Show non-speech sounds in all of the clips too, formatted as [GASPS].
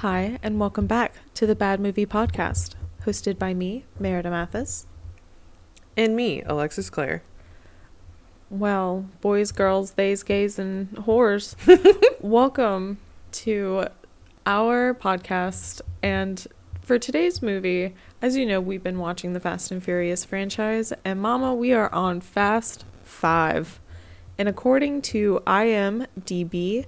Hi, and welcome back to the Bad Movie Podcast, hosted by me, Merida Mathis. And me, Alexis Clare. Well, boys, girls, theys, gays, and whores, [LAUGHS] welcome to our podcast. And for today's movie, as you know, we've been watching the Fast and Furious franchise, and Mama, we are on Fast 5. And according to IMDb,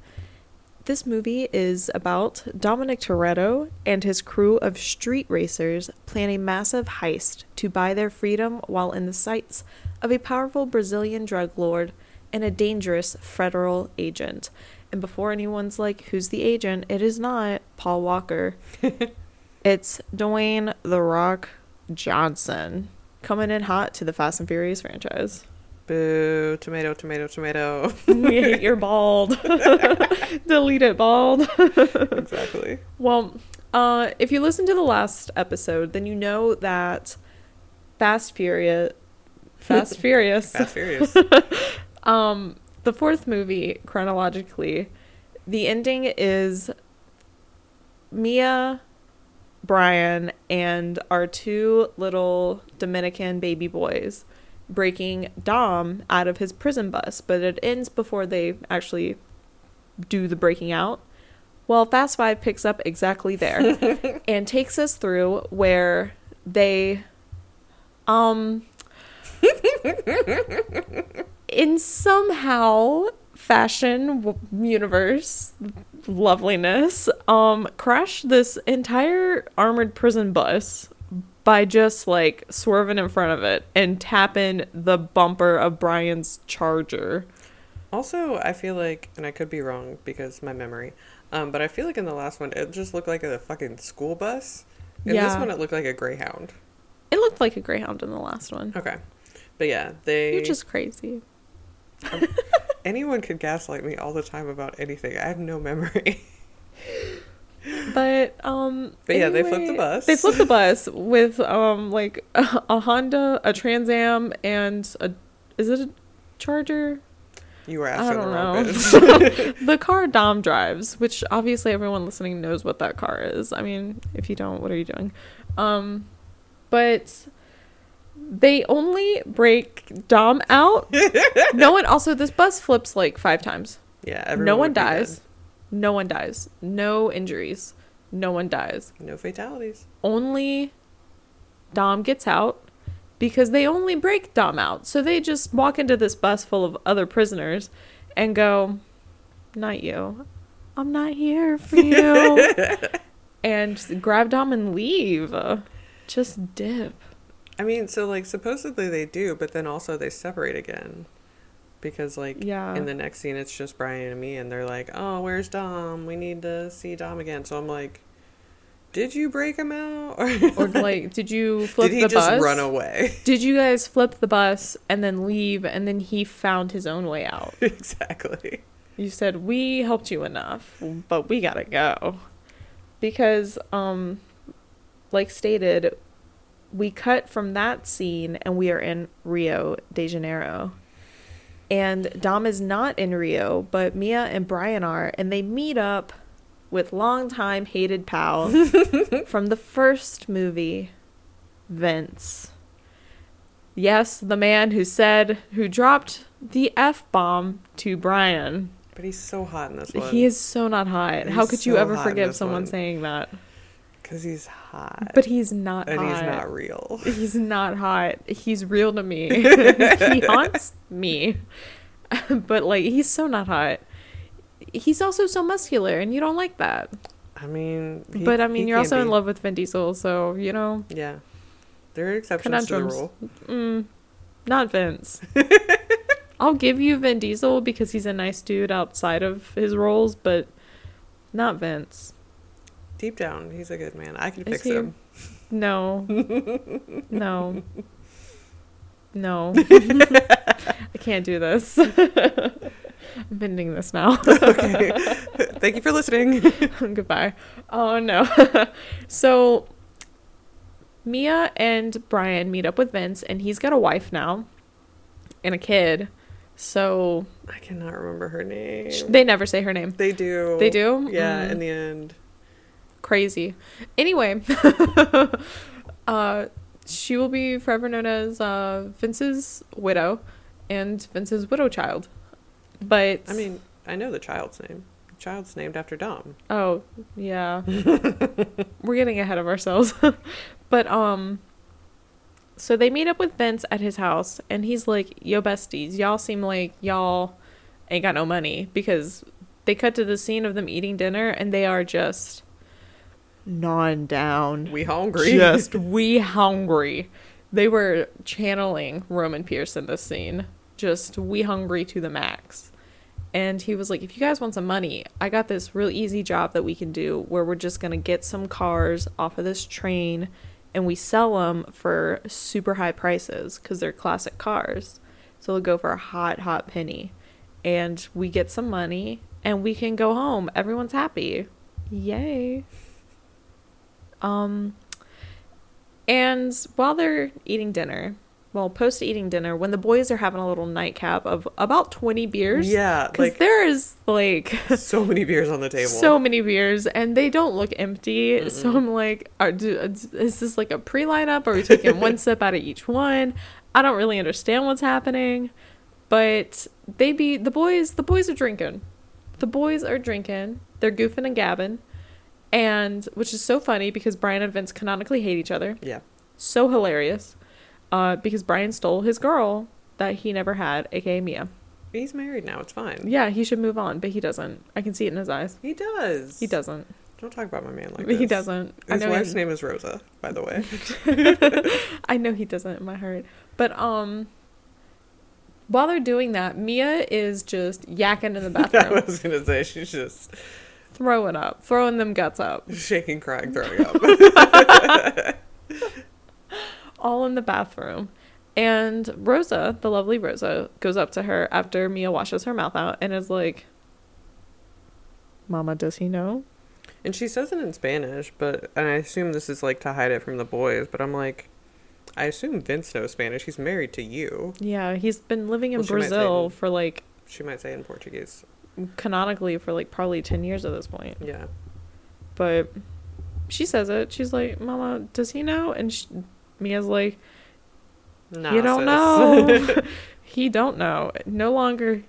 this movie is about Dominic Toretto and his crew of street racers plan a massive heist to buy their freedom while in the sights of a powerful Brazilian drug lord and a dangerous federal agent. And before anyone's like, who's the agent? It is not Paul Walker. [LAUGHS] it's Dwayne The Rock Johnson coming in hot to the Fast and Furious franchise. Boo, tomato, tomato, tomato. [LAUGHS] we hate you're bald. [LAUGHS] Delete it, bald. [LAUGHS] exactly. Well, uh, if you listen to the last episode, then you know that Fast Furious, Fast Furious, Fast Furious. um, the fourth movie chronologically, the ending is Mia, Brian, and our two little Dominican baby boys breaking Dom out of his prison bus, but it ends before they actually do the breaking out. Well, Fast Five picks up exactly there [LAUGHS] and takes us through where they, um, [LAUGHS] in somehow fashion w- universe loveliness, um, crash this entire armored prison bus by just like swerving in front of it and tapping the bumper of Brian's Charger. Also, I feel like, and I could be wrong because my memory, um, but I feel like in the last one it just looked like a fucking school bus. In this one, it looked like a Greyhound. It looked like a Greyhound in the last one, Okay, but yeah, they. You're just crazy. [LAUGHS] anyone could gaslight me all the time about anything. I have no memory. [LAUGHS] But um But yeah, they flipped the bus. They flipped the bus with um like a, a Honda, a Trans Am, and a is it a Charger? you were asking the don't wrong know. bitch. [LAUGHS] [LAUGHS] the car Dom drives, which obviously everyone listening knows what that car is. I mean, if you don't, what are you doing? Um, but they only break Dom out. [LAUGHS] no one. Also, this bus flips like five times. yeah, everyone no one dies. dead. No one dies. No injuries. No one dies. No fatalities. Only Dom gets out because they only break Dom out. So they just walk into this bus full of other prisoners and go, Not you. I'm not here for [LAUGHS] you. and grab Dom and leave. Just dip. I mean, so like supposedly they do, but then also they separate again. Because like Yeah. in the next scene it's just Brian and me and they're like, "Oh, where's Dom? We need to see Dom again." So I'm like, "Did you break him out?" [LAUGHS] Or like, did you flip Did he the just bus? run away? Did you guys flip the bus and then leave and then he found his own way out? [LAUGHS] exactly. You said we helped you enough, but we gotta go. Because, um, like stated, we cut from that scene and we are in Rio de Janeiro. And Dom is not in Rio, but Mia and Brian are, and they meet up with longtime hated pal [LAUGHS] from the first movie, Vince. Yes, the man who said, who dropped the F bomb to Brian. But he's so hot in this one. He is so not hot. How could you so ever forgive someone one. saying that? Because he's hot. But he's not and hot. he's not real. He's not hot. He's real to me. [LAUGHS] he haunts me. [LAUGHS] but like he's so not hot. He's also so muscular and you don't like that. I mean, he- but I mean you're also in love with Vin Diesel, so you know, Yeah, there are exceptions to the rule. mm, not Vince. [LAUGHS] I'll give you Vin Diesel because he's a nice dude outside of his roles, but not Vince. Deep down, he's a good man. I can Is fix he? him. No. [LAUGHS] no. No. [LAUGHS] I can't do this. [LAUGHS] I'm ending this now. okay. Thank you for listening. Goodbye. Oh no. so Mia and Brian meet up with Vince and he's got a wife now and a kid. So I cannot remember her name. they never say her name. They do. They do? Yeah, Mm. in the end. Crazy. Anyway, [LAUGHS] uh, she will be forever known as uh, Vince's widow and Vince's widow child. But I mean, I know the child's name. The child's named after Dom. oh yeah, [LAUGHS] we're getting ahead of ourselves. [LAUGHS] but um, so they meet up with Vince at his house, and he's like, "Yo, besties, y'all seem like y'all ain't got no money because they cut to the scene of them eating dinner, and they are just." Non down. We hungry. Just [LAUGHS] we hungry. They were channeling Roman Pierce in this scene. Just we hungry to the max. And he was like, if you guys want some money, I got this real easy job that we can do where we're just going to get some cars off of this train and we sell them for super high prices because they're classic cars. So they'll go for a hot, hot penny. And we get some money and we can go home. Everyone's happy. Yay. Um, and while they're eating dinner, well, post eating dinner, when the boys are having a little nightcap of about 20 beers. Yeah, Because like there is like [LAUGHS] so many beers on the table. so many beers and they don't look empty. So I'm like, are, do, is this like a pre lineup? Are we taking one [LAUGHS] sip out of each one? I don't really understand what's happening. But they be, the boys, the boys are drinking. The boys are drinking. They're goofing and gabbing. And which is so funny because Brian and Vince canonically hate each other. yeah. So hilarious. Uh, because Brian stole his girl that he never had, aka Mia. He's married now. It's fine. Yeah, he should move on, but he doesn't. I can see it in his eyes. He does. He doesn't. Don't talk about my man like that. he doesn't. I His know wife's he, name is Rosa, by the way. [LAUGHS] I know he doesn't in my heart. But um while they're doing that, Mia is just yakking in the [LAUGHS] bathroom. I was gonna say she's just throwing up, throwing them guts up, [LAUGHS] shaking, crying, throwing up. [LAUGHS] all in the bathroom. And Rosa, the lovely Rosa, goes up to her after Mia washes her mouth out and is like, Mama, does he know? and she says it in Spanish, but and I assume this is like to hide it from the boys. But I'm like, I assume Vince knows Spanish. He's married to you. Yeah, he's been living in Well, she might say Brazil it. for like She might say in Portuguese. Canonically for like probably 10 years at this point. Yeah. But she says it. She's like, Mama, does he know? And she, Mia's like, Nah, you don't sis. know. [LAUGHS] [LAUGHS] he don't know. No longer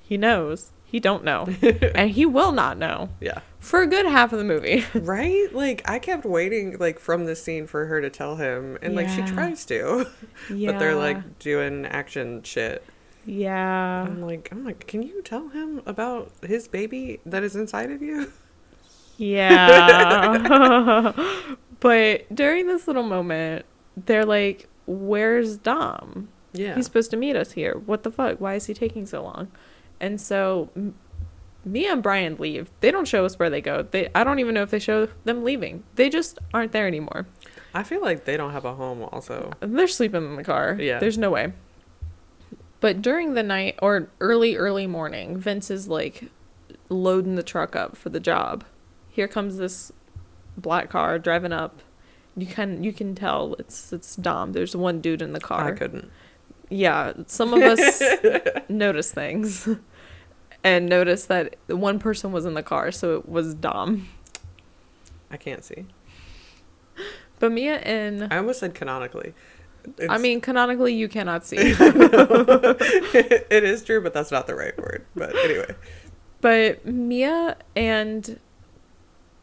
he knows. He don't know. [LAUGHS] and he will not know yeah. for a good half of the movie. Right? Like I kept waiting like from the scene for her to tell him and like she tries to. yeah. But they're like doing action shit. Yeah. I'm like I'm like, can you tell him about his baby that is inside of you? Yeah. [LAUGHS] but during this little moment, they're like, Where's Dom? Yeah. He's supposed to meet us here. What the fuck? Why is he taking so long? And so M- Mia and Brian leave. They don't show us where they go. They I don't even know if they show them leaving. They just aren't there anymore. I feel like they don't have a home also. They're sleeping in the car. Yeah. There's no way. But during the night or early, early morning, Vince is like loading the truck up for the job. Here comes this black car driving up. You can you can tell it's it's Dom. There's one dude in the car. I couldn't. Yeah, some of us [LAUGHS] notice things and notice that one person was in the car, so it was Dom. I can't see. But Mia and I almost said canonically. I mean canonically you cannot see. [LAUGHS] it is true, but that's not the right word. But anyway. But Mia and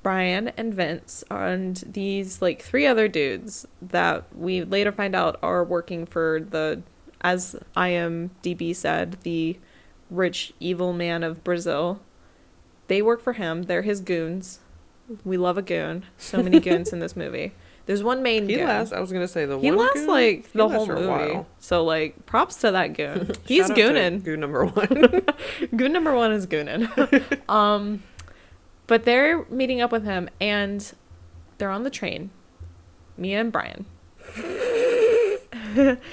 Brian and Vince and these like three other dudes that we later find out are working for the as IMDb said, the rich evil man of Brazil. They work for him. They're his goons. We love a goon. So many goons in this [LAUGHS] movie. There's one main He goon. lasts I was gonna say the he one lasts goon, like he the lasts whole movie. while. So like props to that goon. [LAUGHS] He's Shout out to gooning. Goon number one. [LAUGHS] Goon number one is goonin. [LAUGHS] um, but they're meeting up with him, and they're on the train. Mia and Brian,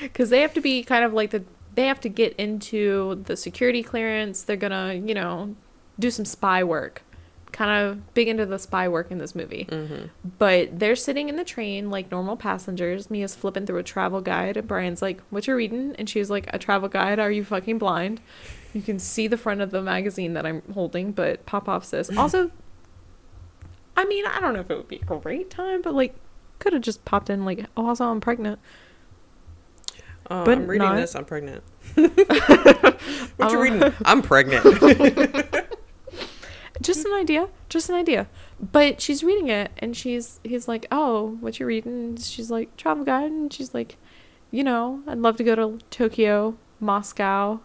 because they have to be kind of like the they have to get into the security clearance. They're gonna, you know, do some spy work. Kind of big into the spy work in this movie. hmm But they're sitting in the train like normal passengers. Mia's flipping through a travel guide, and Brian's like, What you reading? And she's like, A travel guide? Are you fucking blind? You can see the front of the magazine that I'm holding, but pop off, sis. [LAUGHS] Also, I mean, I don't know if it would be a great time, but like, could have just popped in like, oh, also I'm pregnant. Oh, But I'm reading not- this. I'm pregnant. [LAUGHS] what you Oh. reading? [LAUGHS] I'm pregnant. Just an idea, just an idea. But she's reading it, and she's he's like, oh, what you reading? She's like, travel guide, and she's like, you know, I'd love to go to Tokyo, Moscow.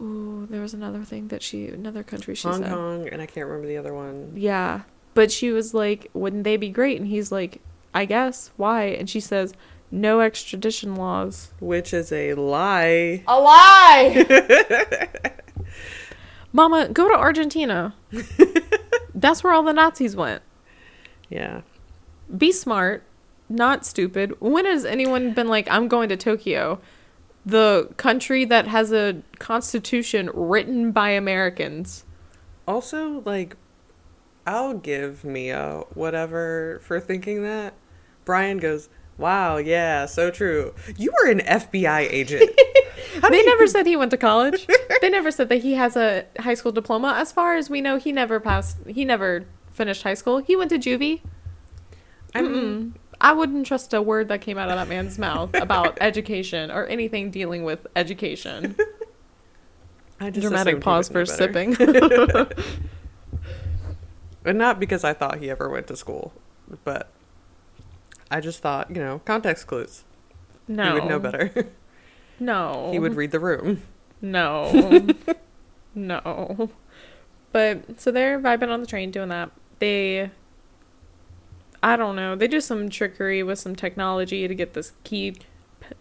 Ooh, there was another thing that she, another country she Hong said. Kong, and I can't remember the other one. Yeah. But she was like, wouldn't they be great? And he's like, I guess. Why? And she says, no extradition laws. Which is a lie. A lie! [LAUGHS] Mama, go to Argentina. [LAUGHS] That's where all the Nazis went. Yeah. Be smart, not stupid. When has anyone been like, I'm going to Tokyo? The country that has a constitution written by Americans. Also, like, I'll give Mia whatever for thinking that. Brian goes, Wow, yeah, so true. You were an FBI agent. [LAUGHS] They you- never said he went to college. [LAUGHS] they never said that he has a high school diploma. As far as we know, he never passed. He never finished high school. He went to juvie. I mean, Mm-mm. I wouldn't trust a word that came out of that man's mouth [LAUGHS] about education or anything dealing with education. I just Dramatic pause for sipping. And not because I thought he ever went to school, but I just thought, you know, context clues. no, He would know better. [LAUGHS] No, he would read the room. No. [LAUGHS] no. But so they're vibing on the train doing that. They I don't know. They do some trickery with some technology to get this key p-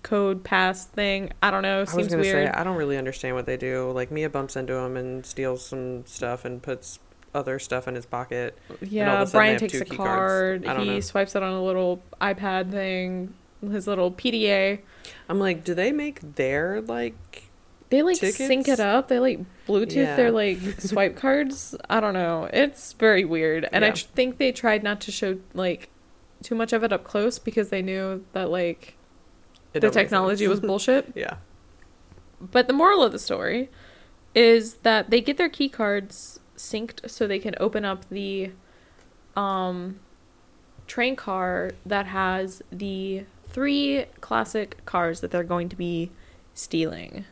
code pass thing. I don't know. I was gonna weird. say I don't really understand what they do. Like Mia bumps into him and steals some stuff and puts other stuff in his pocket. yeah, of a sudden they Brian takes a card. I He know. swipes it on a little iPad thing, his little PDA. I'm like, do they make their like? They like sync it up. They like Bluetooth Yeah. their like swipe [LAUGHS] cards. I don't know. It's very weird, and I Yeah. tr- think they tried not to show like too much of it up close because they knew that like it the technology was bullshit. [LAUGHS] yeah. But the moral of the story is that they get their key cards synced so they can open up the um train car that has the three classic cars that they're going to be stealing.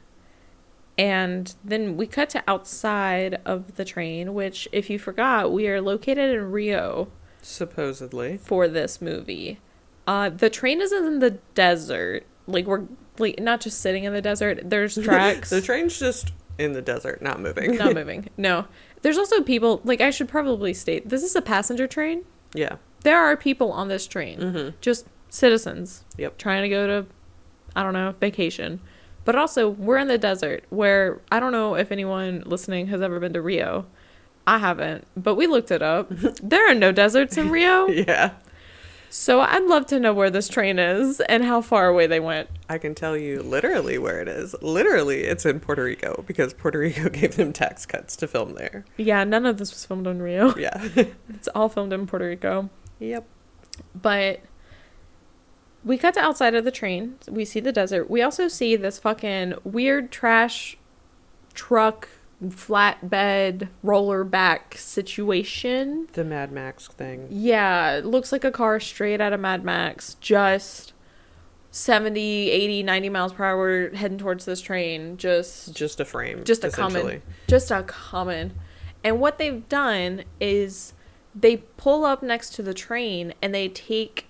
And then we cut to outside of the train, which if you forgot, we are located in Rio Supposedly. for this movie. Uh, the train is in the desert. Like we're like not just sitting in the desert. There's [LAUGHS] tracks. the train's just in the desert, not moving. not moving. [LAUGHS] No. There's also people like I should probably state this is a passenger train. yeah. There are people on this train. Mm-hmm. Just citizens. Yep. Trying to go to I don't know, vacation. But also we're in the desert where I don't know if anyone listening has ever been to Rio. I haven't, but we looked it up. [LAUGHS] there are no deserts in Rio. [LAUGHS] Yeah. So I'd love to know where this train is and how far away they went. I can tell you literally where it is. Literally, it's in Puerto Rico because Puerto Rico [LAUGHS] gave them tax cuts to film there. Yeah, none of this was filmed in Rio. [LAUGHS] Yeah. [LAUGHS] It's all filmed in Puerto Rico. yep. But we cut to outside of the train. We see the desert. We also see this fucking weird trash truck flatbed roller back situation. The Mad Max thing. Yeah, it looks like a car straight out of Mad Max, just 70, 80, 90 miles per hour heading towards this train. Just Just a frame. just a common just a common and what they've done is they pull up next to the train and they take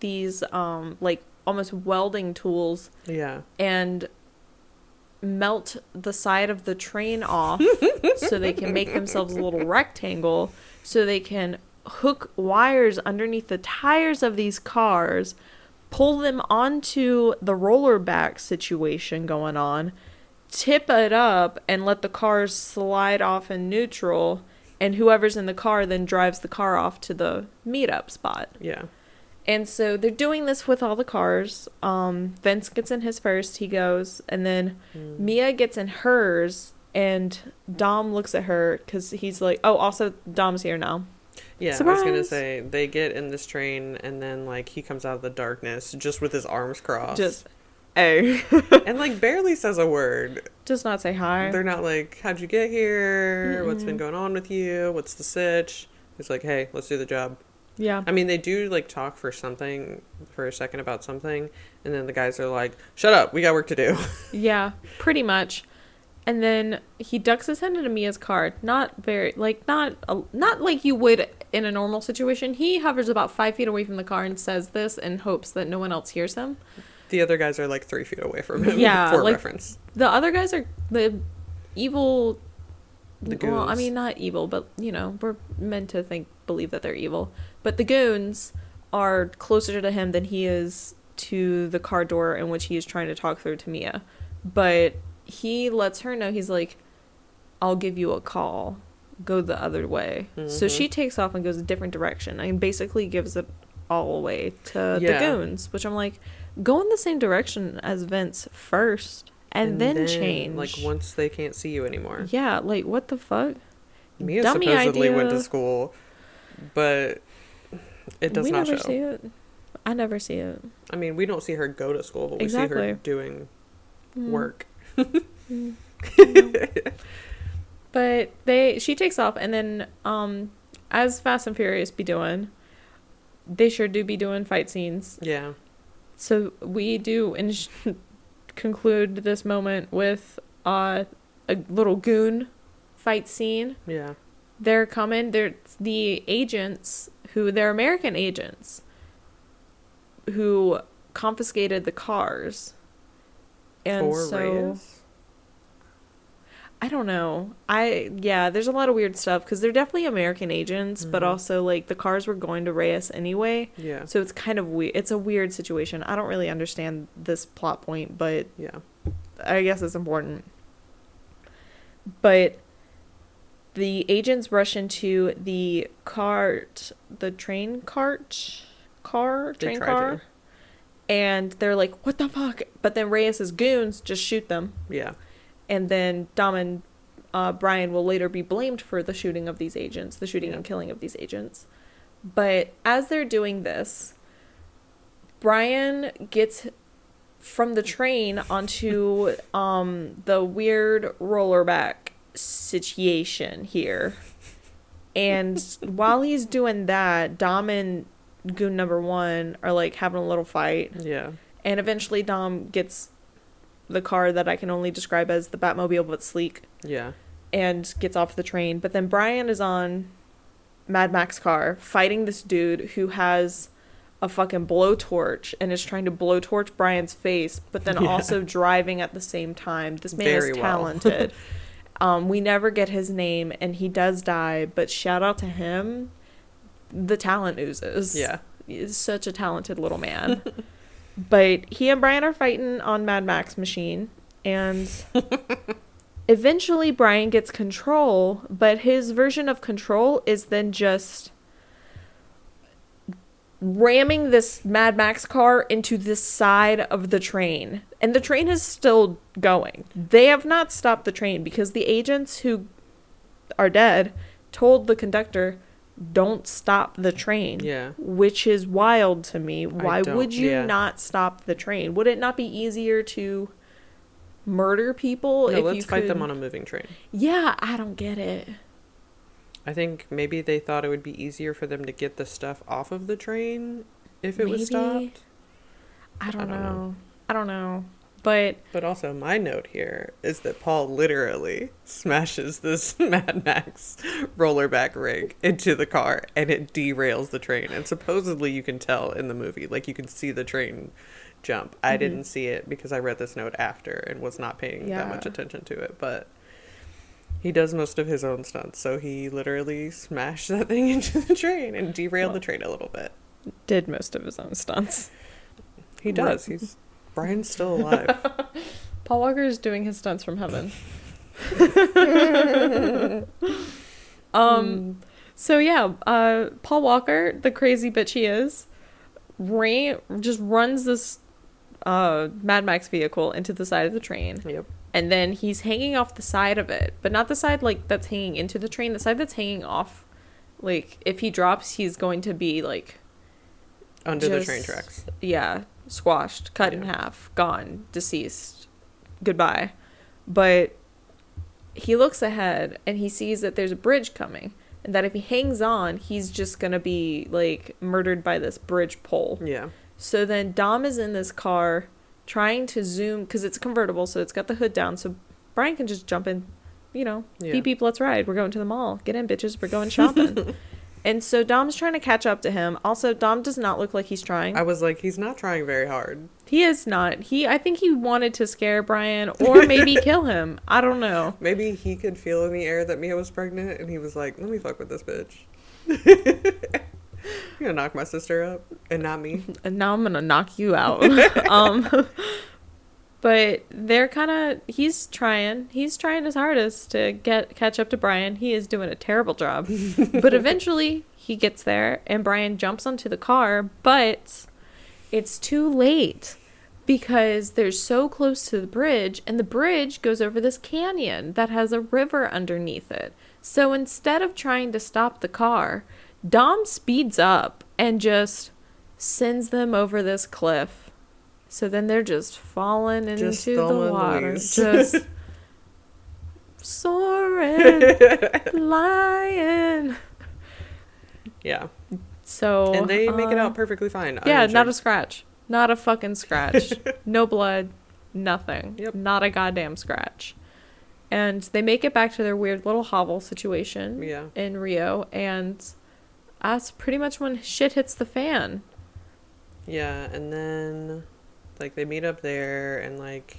these um like almost welding tools Yeah. and melt the side of the train off [LAUGHS] so they can make themselves a little rectangle so they can hook wires underneath the tires of these cars pull them onto the roller back situation going on tip it up and let the cars slide off in neutral and whoever's in the car then drives the car off to the meetup spot Yeah. And so they're doing this with all the cars. Um, Vince gets in his first, he goes, and then Mm. Mia gets in hers, and Dom looks at her because he's like, "Oh, also Dom's here now." Yeah, I was gonna say they get in this train and then like he comes out of the darkness just with his arms crossed. Just, oh, [LAUGHS] and like barely says a word. just not say hi. They're not like, How'd you get here? What's been going on with you? What's the sitch? He's like, "Hey, let's do the job." Yeah. I mean, they do like talk for something for a second about something, and then the guys are like, "Shut up, we got work to do." [LAUGHS] Yeah, pretty much. And then he ducks his head into Mia's car. Not very, like, not a, not like you would in a normal situation. He hovers about five feet away from the car and says this in hopes that no one else hears him. the other guys are like three feet away from him. Yeah, [LAUGHS] for like- reference. The other guys are the evil. The well, I mean, not evil, but you know, we're meant to think, believe that they're evil. But the goons are closer to him than he is to the car door in which he is trying to talk through to Mia. But he lets her know he's like, "I'll give you a call. Go the other way." So Mhm. she takes off and goes a different direction and basically gives it all away to Yeah. the goons. Which I'm like, go in the same direction as Vince first, and, then, change. Like once they can't see you anymore. Yeah, like what the fuck? Mia Dummy supposedly went to school, but it does we not never show. see it. I never see it. I mean, we don't see her go to school, but we see her doing Mm. work. Mm. [LAUGHS] But they she takes off and then um as Fast and Furious be doing, they sure do be doing fight scenes. Yeah. So we do and [LAUGHS] conclude this moment with uh, a little goon fight scene. Yeah. They're coming. They're the agents who they're American agents who confiscated the cars. And For so Reyes? I don't know. I yeah, there's a lot of weird stuff because they're definitely American agents, but Mhm. also like the cars were going to Reyes anyway, Yeah. so it's kind of weird. It's a weird situation. I don't really understand this plot point, but Yeah. I guess it's important. But the agents rush into the cart, the train cart, car, train car, to. and they're like, "What the fuck?" But then Reyes's goons just shoot them, Yeah. and then Dom and uh, Brian will later be blamed for the shooting of these agents, the shooting Yeah. and killing of these agents. But as they're doing this, Brian gets from the train onto um, the weird rollerback situation here. And while he's doing that, Dom and Goon number one are like having a little fight. Yeah. And eventually, Dom gets the car that I can only describe as the Batmobile but sleek Yeah. and gets off the train. But then Brian is on Mad Max car fighting this dude who has a fucking blowtorch and is trying to blowtorch Brian's face, but then [LAUGHS] Yeah. also driving at the same time. This man Very is well. [LAUGHS] um, we never get his name, and he does die. But shout out to him. The talent oozes. Yeah. He's such a talented little man. [LAUGHS] but he and Brian are fighting on Mad Max machine, and [LAUGHS] eventually Brian gets control, but his version of control is then just ramming this Mad Max car into the side of the train. And the train is still going. They have not stopped the train because the agents who are dead told the conductor, don't stop the train. Yeah. Which is wild to me. Why would you yeah. not stop the train? Would it not be easier to murder people No, if let's you fight them on a moving train. Yeah, I don't get it. I think maybe they thought it would be easier for them to get the stuff off of the train if it was stopped. I don't, I don't know. know. I don't know. But But also, my note here is that Paul literally smashes this [LAUGHS] Mad Max rollerback rig into the car and it derails the train. And supposedly, you can tell in the movie, like, you can see the train jump. I Mhm. didn't see it because I read this note after and was not paying that much attention to it. But he does most of his own stunts. So he literally smashed that thing [LAUGHS] into the train and derailed the train a little bit. did most of his own stunts. He does. He's. Brian's still alive. [LAUGHS] Paul Walker is doing his stunts from heaven. [LAUGHS] um so yeah, uh Paul Walker, the crazy bitch he is, ran just runs this uh Mad Max vehicle into the side of the train. yep. And then he's hanging off the side of it but not the side like that's hanging into the train the side that's hanging off like if he drops he's going to be like Under the train tracks. yeah squashed cut in half gone deceased goodbye but he looks ahead and he sees that there's a bridge coming and that if he hangs on, he's just gonna be like murdered by this bridge pole. Yeah. So then Dom is in this car trying to zoom because it's convertible, so it's got the hood down, so Brian can just jump in. You know, Yeah. beep beep, let's ride. We're going to the mall. Get in, bitches. We're going shopping. [LAUGHS] and so Dom's trying to catch up to him. Also, Dom does not look like he's trying. I was like, he's not trying very hard. He is not. He I think he wanted to scare Brian or maybe [LAUGHS] kill him. I don't know. Maybe he could feel in the air that Mia was pregnant, and he was like, "Let me fuck with this bitch." [LAUGHS] You're gonna knock my sister up, and not me. [LAUGHS] And now I'm gonna knock you out. [LAUGHS] um but they're kind of he's trying he's trying his hardest to get catch up to brian he is doing a terrible job [LAUGHS] but eventually he gets there and brian jumps onto the car but it's too late because they're so close to the bridge and the bridge goes over this canyon that has a river underneath it so instead of trying to stop the car dom speeds up and just sends them over this cliff so then they're just falling Just into the water just [LAUGHS] soaring lion Yeah, so and they make it uh, out perfectly fine. yeah, not a scratch. Not a fucking scratch. [LAUGHS] no blood. Nothing. Yep. Not a goddamn scratch. And they make it back to their weird little hovel situation Yeah. in Rio, and that's pretty much when shit hits the fan. Yeah, and then like they meet up there, and like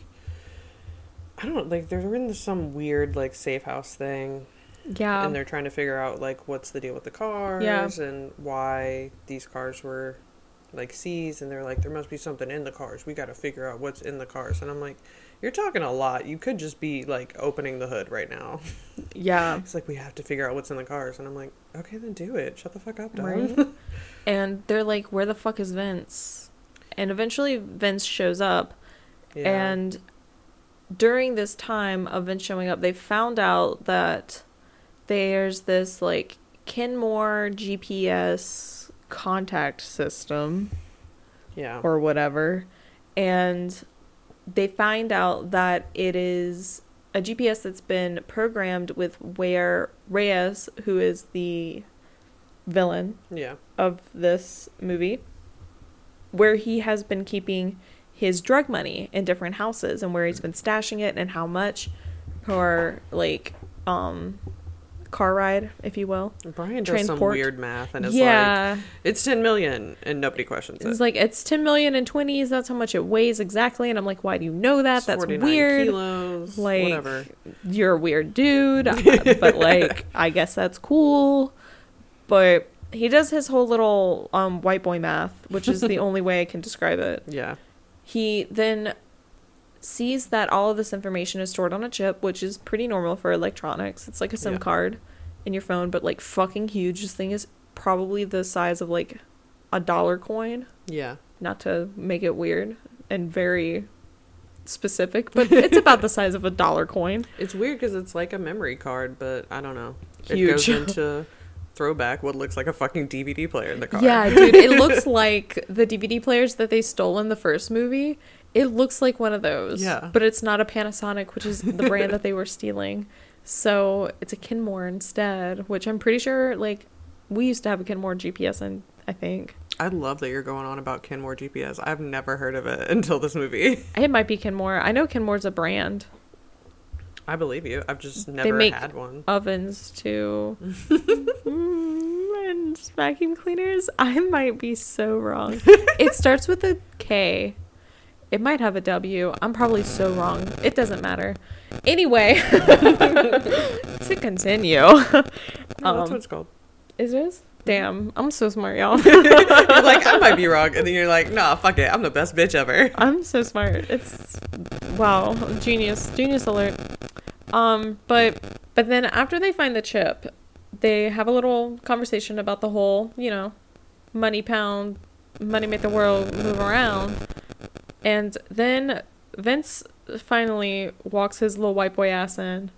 I don't like they're in some weird like safe house thing, Yeah. and they're trying to figure out like what's the deal with the cars yeah. and why these cars were like seized, and they're like there must be something in the cars. We got to figure out what's in the cars, and I'm like. You're talking a lot. You could just be like opening the hood right now. [LAUGHS] yeah. It's like we have to figure out what's in the cars, and I'm like, okay, then do it. Shut the fuck up, Dom. Right. [LAUGHS] and they're like, where the fuck is Vince? And eventually Vince shows up, Yeah. And during this time of Vince showing up, they found out that there's this like Kenmore GPS contact system yeah, or whatever. And they find out that it is a GPS that's been programmed with where Reyes, who is the villain, yeah, of this movie where he has been keeping his drug money in different houses and where he's been stashing it and how much for like um car ride if you will Brian does some weird math, and it's like it's ten million, and nobody questions it's it. like it's 10 million and 20s that's how much it weighs exactly and i'm like why do you know that that's weird Kilos, Like, whatever. you're a weird dude, [LAUGHS] uh, but like I guess that's cool. But he does his whole little um white boy math, which is the [LAUGHS] only way I can describe it. Yeah, He then sees that all of this information is stored on a chip, which is pretty normal for electronics. It's like a SIM Yeah. card in your phone, but like fucking huge. This thing is probably the size of like a dollar coin. yeah. Not to make it weird and very specific, but it's about the [LAUGHS] size of a dollar coin. It's weird because it's like a memory card, but I don't know. Huge. It goes [LAUGHS] into throwback what looks like a fucking DVD player in the car. Yeah, dude, it looks [LAUGHS] like the DVD players that they stole in the first movie. It looks like one of those. Yeah. But it's not a Panasonic, which is the brand that they were [LAUGHS] stealing. So it's a Kenmore instead, which I'm pretty sure, like, we used to have a Kenmore GPS, and I think I love that you're going on about Kenmore GPS. I've never heard of it [LAUGHS] until this movie. it might be Kenmore. I know Kenmore's a brand. I believe you. I've just never make- had one. Ovens too. [LAUGHS] Mm, and vacuum cleaners. I might be so wrong. it starts with a K. It might have a W. I'm probably so wrong. It doesn't matter. Anyway, [LAUGHS] to continue. No, that's [LAUGHS] Um, what it's called. Is this? Damn, I'm so smart, y'all. [LAUGHS] You're like, I might be wrong. And then you're like, nah, fuck it. I'm the best bitch ever. I'm so smart. It's wow, genius, genius alert. Um, but but then after they find the chip, they have a little conversation about the whole, you know, money pound, money make the world move around. And then Vince finally walks his little white boy ass in,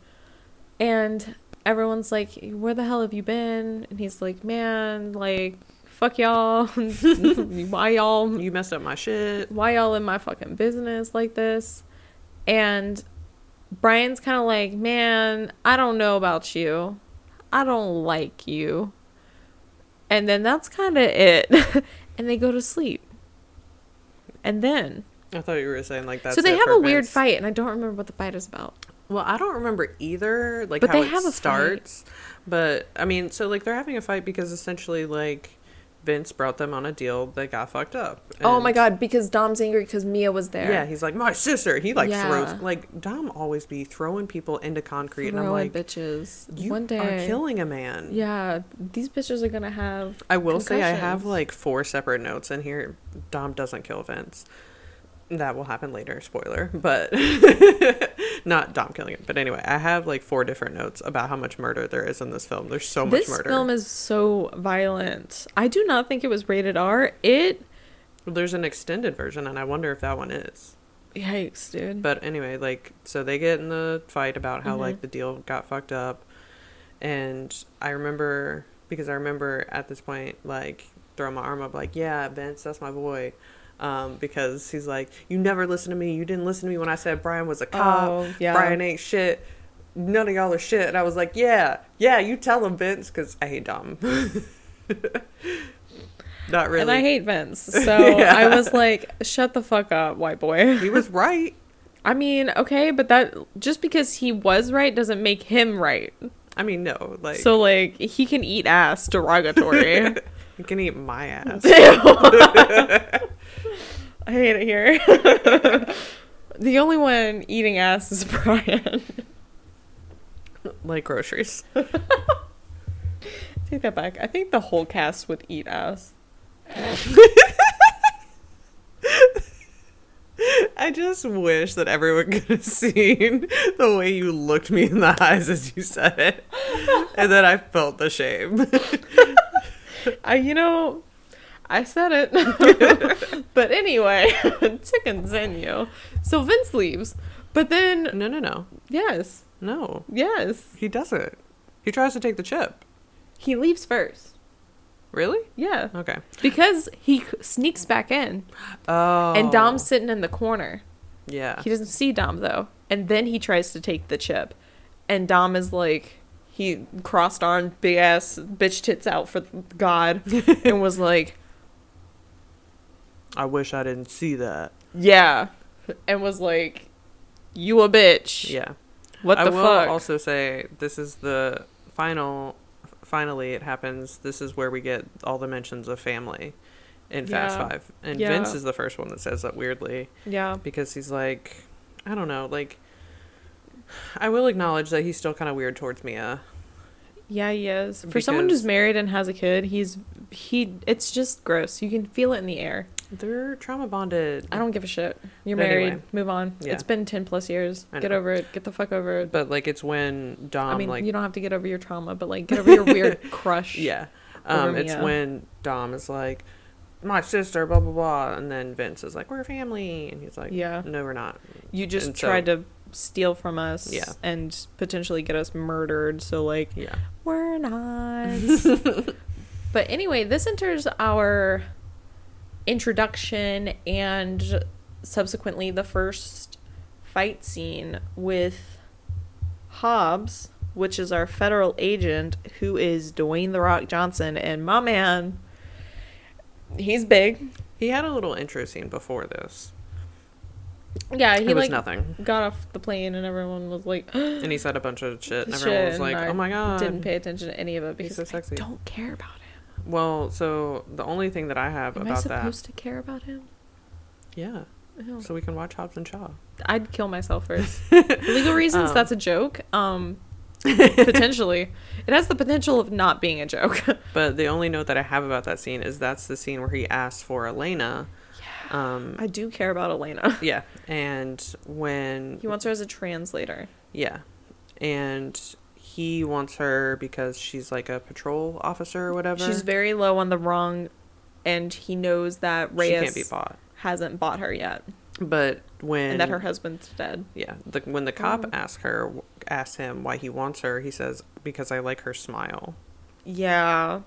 and everyone's like, "Where the hell have you been?" And he's like, "Man, like." Fuck y'all. [LAUGHS] Why y'all You messed up my shit. why y'all in my fucking business like this? And Brian's kind of like, man, I don't know about you. I don't like you. And then that's kind of it. [LAUGHS] and they go to sleep. And then. I thought you were saying like that. so they have a weird fight, and I don't remember what the fight is about. Well, I don't remember either, like But how they it have a fight. starts. But I mean, so like they're having a fight because essentially, like Vince brought them on a deal that got fucked up. oh my god, because Dom's angry because Mia was there. Yeah, he's like my sister. He like Yeah. throws like Dom always be throwing people into concrete, and I'm like, bitches. you One day. are killing a man. Yeah, these bitches are gonna have. I will say I have like four separate notes in here. Dom doesn't kill Vince. That will happen later, spoiler. But [LAUGHS] not Dom killing it But anyway, I have like four different notes about how much murder there is in this film. There's so much murder. This film is so violent. I do not think it was rated R. It. There's an extended version, and I wonder if that one is. Yikes, dude. But anyway, like, so they get in the fight about how, Mhm. like, the deal got fucked up. And I remember, because I remember at this point, like, throwing my arm up, like, yeah, Vince, that's my boy. Um, because he's like, you never listen to me. You didn't listen to me when I said Brian was a cop. Oh, yeah. Brian ain't shit. None of y'all are shit. And I was like, yeah, yeah, you tell him, Vince, because I hate Dom. [LAUGHS] Not really. And I hate Vince. [LAUGHS] So Yeah. I was like, shut the fuck up, white boy. [LAUGHS] he was right. I mean, okay, but that just because he was right doesn't make him right. I mean, no, like, So like he can eat ass derogatory. he can eat my ass. [LAUGHS] I hate it here. [LAUGHS] the only one eating ass is [LAUGHS] Brian. like groceries. Take that back. I think the whole cast would eat ass. I just wish that everyone could have seen the way you looked me in the eyes as you said it, and then I felt the shame. I, you know, I said it. [LAUGHS] but anyway, [LAUGHS] to continue. So Vince leaves, but then no, no, no, yes, no. yes, He doesn't. He tries to take the chip. he leaves first. Really? Yeah, Okay. because he sneaks back in, Oh. and Dom's sitting in the corner. Yeah. He doesn't see Dom though, and then he tries to take the chip, and Dom is like, he crossed armed, big ass bitch tits out for God, [LAUGHS] and was like, I wish I didn't see that. yeah, and was like, you a bitch. Yeah. What I the will fuck? also say this is the final. Finally, it happens. This is where we get all the mentions of family in Fast Five, and Yeah. Vince is the first one that says that weirdly yeah. because he's like, I don't know, like. I will acknowledge that he's still kind of weird towards Mia. Yeah, he is. For someone who's married and has a kid, he's he. It's just gross. You can feel it in the air. They're trauma bonded. I don't give a shit. You're But married. anyway. Move on. Yeah. It's been ten plus years. Get over it. Get the fuck over it. But like, it's when Dom I mean, like you don't have to get over your trauma, but like, get over your [LAUGHS] weird crush. Yeah. Um, it's when Dom is like, my sister, blah, blah, blah. And then Vince is like, we're family. And he's like, Yeah. no, we're not. You just And so- tried to steal from us. Yeah. And potentially get us murdered. So like, Yeah. we're not. [LAUGHS] but anyway, this enters our introduction and subsequently the first fight scene with Hobbs, which is our federal agent who is Dwayne the Rock Johnson and my man he's big. He had a little intro scene before this. Yeah, he it was like nothing. got off the plane and everyone was like [GASPS] And he said a bunch of shit. And shit, everyone was like, oh my God. Didn't pay attention to any of it because so sexy. I don't care about him. Well, so the only thing that I have about Am I about that. supposed to care about him? Yeah. So we can watch Hobbs and Shaw. I'd kill myself first. [LAUGHS] Legal reasons, Um. that's a joke. Um, [LAUGHS] potentially, it has the potential of not being a joke. [LAUGHS] But the only note that I have about that scene is that's the scene where he asks for Elena. Um, I do care about Elena. yeah. And when He wants her as a translator. Yeah. And he wants her because she's like a patrol officer or whatever. She's very low on the rung, and he knows that she Reyes can't be bought. hasn't bought her yet, But when and that her husband's dead. yeah, the, when the cop um. Oh. asks her asks him why he wants her, he says because I like her smile. Yeah,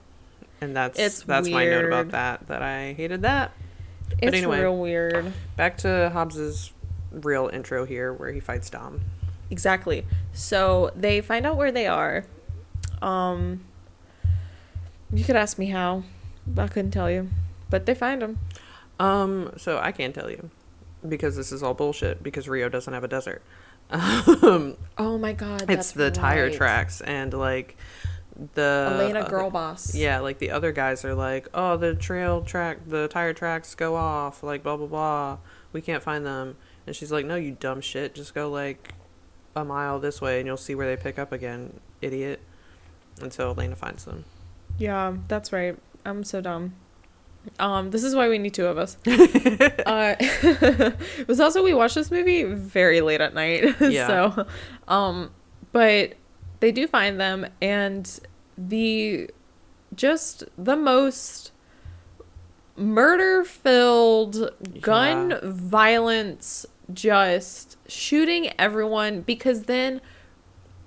And that's It's that's my note about that that I hated that. it's anyway. real weird. Back to Hobbs's real intro here where he fights Dom. Exactly. So they find out where they are. Um, you could ask me how. I couldn't tell you, but they find them. Um, so I can't tell you because this is all bullshit because Rio doesn't have a desert. [LAUGHS] Um, Oh my god, it's the tire tracks and like the Elena uh, Girl Boss. Yeah, like the other guys are like, oh, the trail track, the tire tracks go off, like blah blah blah. We can't find them, and she's like, no, you dumb shit, just go like a mile this way, and you'll see where they pick up again, idiot. Until so Elena finds them. Yeah, that's right. I'm so dumb. Um, this is why we need two of us. [LAUGHS] uh, [LAUGHS] it was also we watched this movie very late at night. [LAUGHS] Yeah. so, um, but they do find them, and the just the most murder-filled gun Yeah. violence, just shooting everyone because then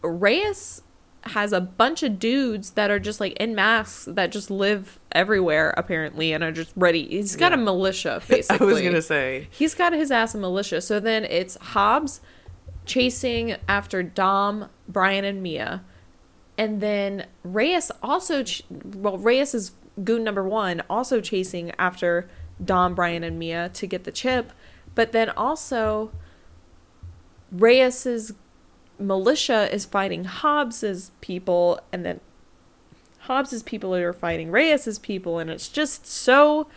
Reyes has a bunch of dudes that are just like in masks that just live everywhere apparently and are just ready. He's got Yeah. a militia basically. [LAUGHS] I was gonna say, He's got his ass a militia. So then it's Hobbs chasing after Dom, Brian, and Mia. And then Reyes also, ch- well, Reyes is goon number one, also chasing after Dom, Brian, and Mia to get the chip. But then also, Reyes's militia is fighting Hobbs's people, and then Hobbs's people are fighting Reyes's people, and it's just so,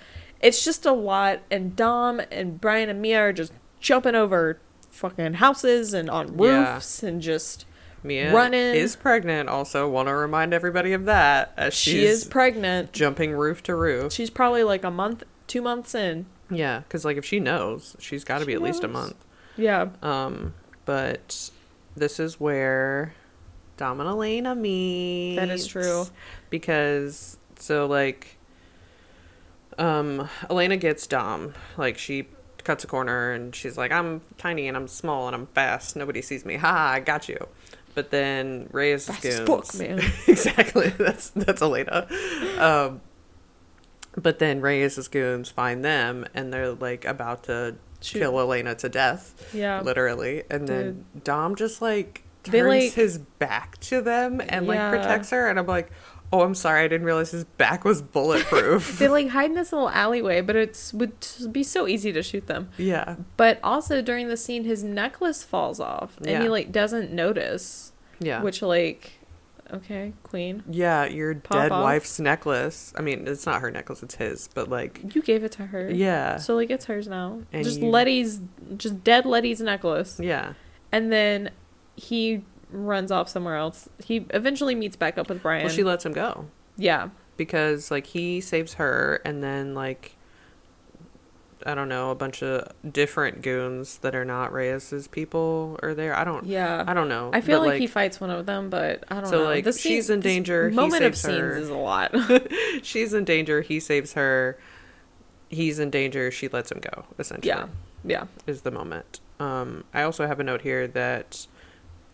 it's just a lot. And Dom and Brian and Mia are just jumping over fucking houses and on Yeah. roofs and just Mia Running. is pregnant. Also, want to remind everybody of that as she's she is pregnant. jumping roof to roof. She's probably like a month, two months in. Yeah, because like if she knows, she's got to be at least a month. Yeah. Um, but this is where Dom and Elena meet. That is true. Because so like, um, Elena gets Dom. Like she cuts a corner and she's like, "I'm tiny and I'm small and I'm fast. Nobody sees me. Ha! I got you." But then Reyes as goons. fuck, man. [LAUGHS] exactly. [LAUGHS] That's that's Elena. Um, but then Reyes' goons find them and they're like about to Shoot. kill Elena to death, Yeah. literally. And then Dom just like turns They, like- his back to them and like protects her. And I'm like, oh, I'm sorry, I didn't realize his back was [LAUGHS] bulletproof. They like hide in this little alleyway, but it would be so easy to shoot them. yeah, But also during the scene, his necklace falls off, and Yeah. he like doesn't notice. yeah, Which like, okay, queen, yeah. Your Pop dead off. wife's necklace. I mean, it's not her necklace; it's his. But like, you gave it to her. yeah, So like it's hers now. And just you- Letty's, just dead Letty's necklace, yeah, and then he runs off somewhere else. He eventually meets back up with Brian. well, she lets him go. yeah, because like he saves her and then like I don't know, a bunch of different goons that are not Reyes's people are there. I don't yeah. I don't know. I feel but, like, he fights one of them, but I don't So, know. like, This she's scene- in danger, he Moment of scenes her. is a lot. [LAUGHS] [LAUGHS] she's in danger, he saves her. He's in danger, she lets him go, essentially. yeah, yeah. Is the moment. Um I also have a note here that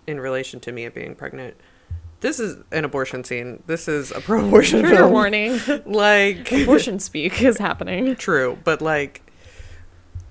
in relation to Mia being pregnant, this is an abortion scene. This is a [LAUGHS] pro abortion Trigger film. warning. Like Abortion speak is happening. True, but like,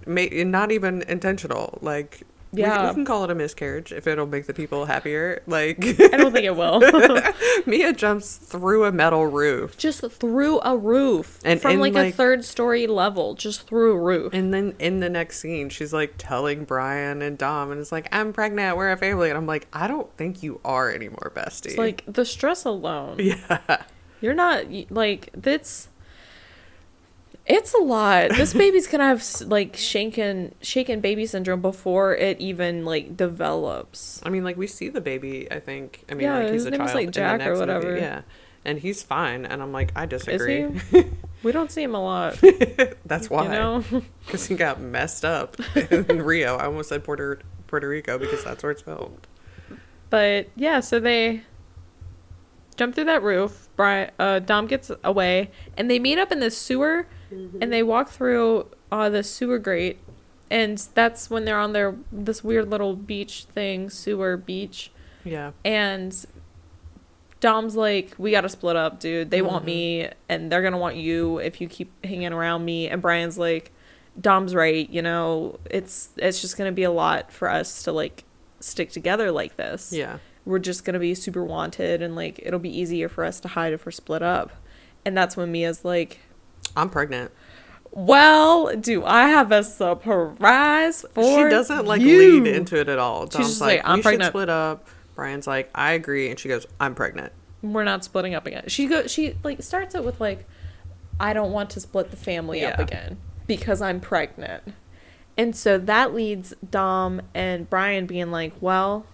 may, not even intentional. Like, we- Yeah. we, can call it a miscarriage if it'll make the people happier. Like, I don't think it will. [LAUGHS] Mia jumps through a metal roof, just through a roof And- from and, like, a third story level, just through a roof. and then in the next scene, she's like telling Brian and Dom, and it's like, "I'm pregnant. We're a family." And I'm like, "I don't think you are anymore, bestie." It's like the stress alone. [LAUGHS] yeah, You're not like that's. It's a lot. This [LAUGHS] baby's gonna have like shaken shaken baby syndrome before it even like develops. I mean, like we see the baby. I think. I mean, Yeah, like he's a child like, Jack or whatever. Movie. Yeah, and he's fine. And I'm like, I Is disagree. [LAUGHS] we don't see him a lot. [LAUGHS] That's why. You know. Because he got messed up in Rio. I almost said Puerto Puerto Rico because that's where it's filmed. But yeah, so they jump through that roof. Brian, uh, Dom gets away, and they meet up in the sewer, and they walk through uh, the sewer grate, and that's when they're on their this weird little beach thing, sewer beach, Yeah. and Dom's like, "We gotta split up, dude. They want Mhm. me, and they're gonna want you if you keep hanging around me." And Brian's like, "Dom's right. You know, it's it's just gonna be a lot for us to like stick together like this." Yeah. we're just gonna be super wanted and like it'll be easier for us to hide if we're split up. And that's when Mia's like, I'm pregnant. Well, do I have a surprise for she doesn't like you? lead into it at all. Dom's just like, like, "I'm pregnant." split up. Brian's like, I agree, and she goes, I'm pregnant. We're not splitting up again. She go she like starts it with like I don't want to split the family up again because I'm pregnant. And so that leads Dom and Brian being like, well,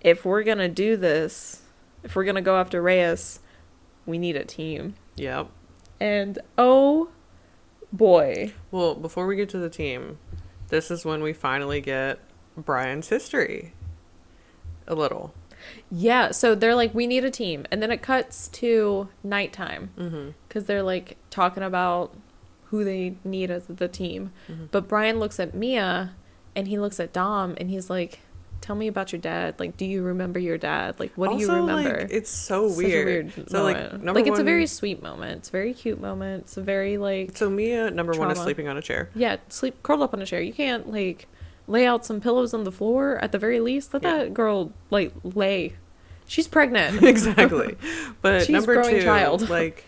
if we're going to do this, if we're going to go after Reyes, we need a team. Yep. And oh boy. Well, before we get to the team, this is when we finally get Brian's history. A little. Yeah, so they're like, we need a team. And then it cuts to nighttime Mm-hmm. because they're like talking about who they need as the team. Mm-hmm. But Brian looks at Mia and he looks at Dom and he's like, Tell me about your dad. Like, do you remember your dad? Like, what do you remember? Like, it's so a weird. So like number like it's a very sweet moment. It's a very cute moment. It's a very like So Mia, number one, is sleeping on a chair. yeah, sleep curled up on a chair. You can't like lay out some pillows on the floor at the very least. Let Yeah. that girl like lay. She's pregnant. [LAUGHS] exactly. [LAUGHS] But She's number two, child. like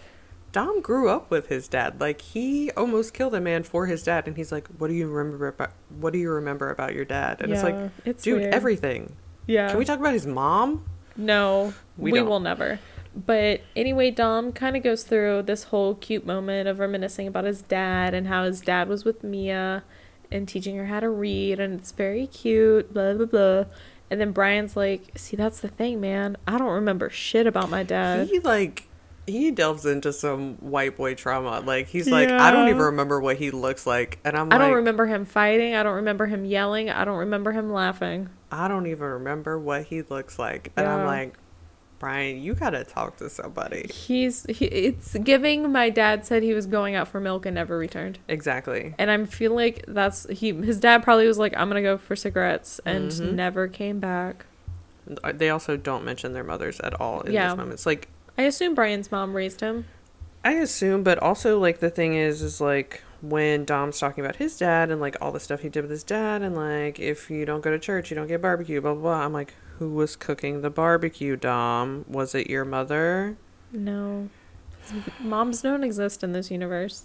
Dom grew up with his dad. Like he almost killed a man for his dad, and he's like, "What do you remember about? What do you remember about your dad?" And it's like, it's dude, weird. everything. yeah. Can we talk about his mom? No, We we, will never. But anyway, Dom kind of goes through this whole cute moment of reminiscing about his dad and how his dad was with Mia and teaching her how to read, and it's very cute, blah, blah, blah. And then Brian's like, See, that's the thing, man. I don't remember shit about my dad. He like he delves into some white boy trauma. Like he's like, I don't even remember what he looks like, and I'm I like, don't remember him fighting. I don't remember him yelling. I don't remember him laughing. I don't even remember what he looks like, and I'm like, Brian, you gotta talk to somebody. He's he, it's giving my dad said he was going out for milk and never returned. Exactly. And I'm feeling like that's he his dad probably was like I'm going to go for cigarettes and Mhm. never came back. They also don't mention their mothers at all in Yeah. these moments. Like I assume Brian's mom raised him. I assume, but also like the thing is, is like when Dom's talking about his dad and like all the stuff he did with his dad, and like if you don't go to church, you don't get barbecue, blah blah. blah. I'm like, who was cooking the barbecue, Dom? Was it your mother? No. Moms don't exist in this universe.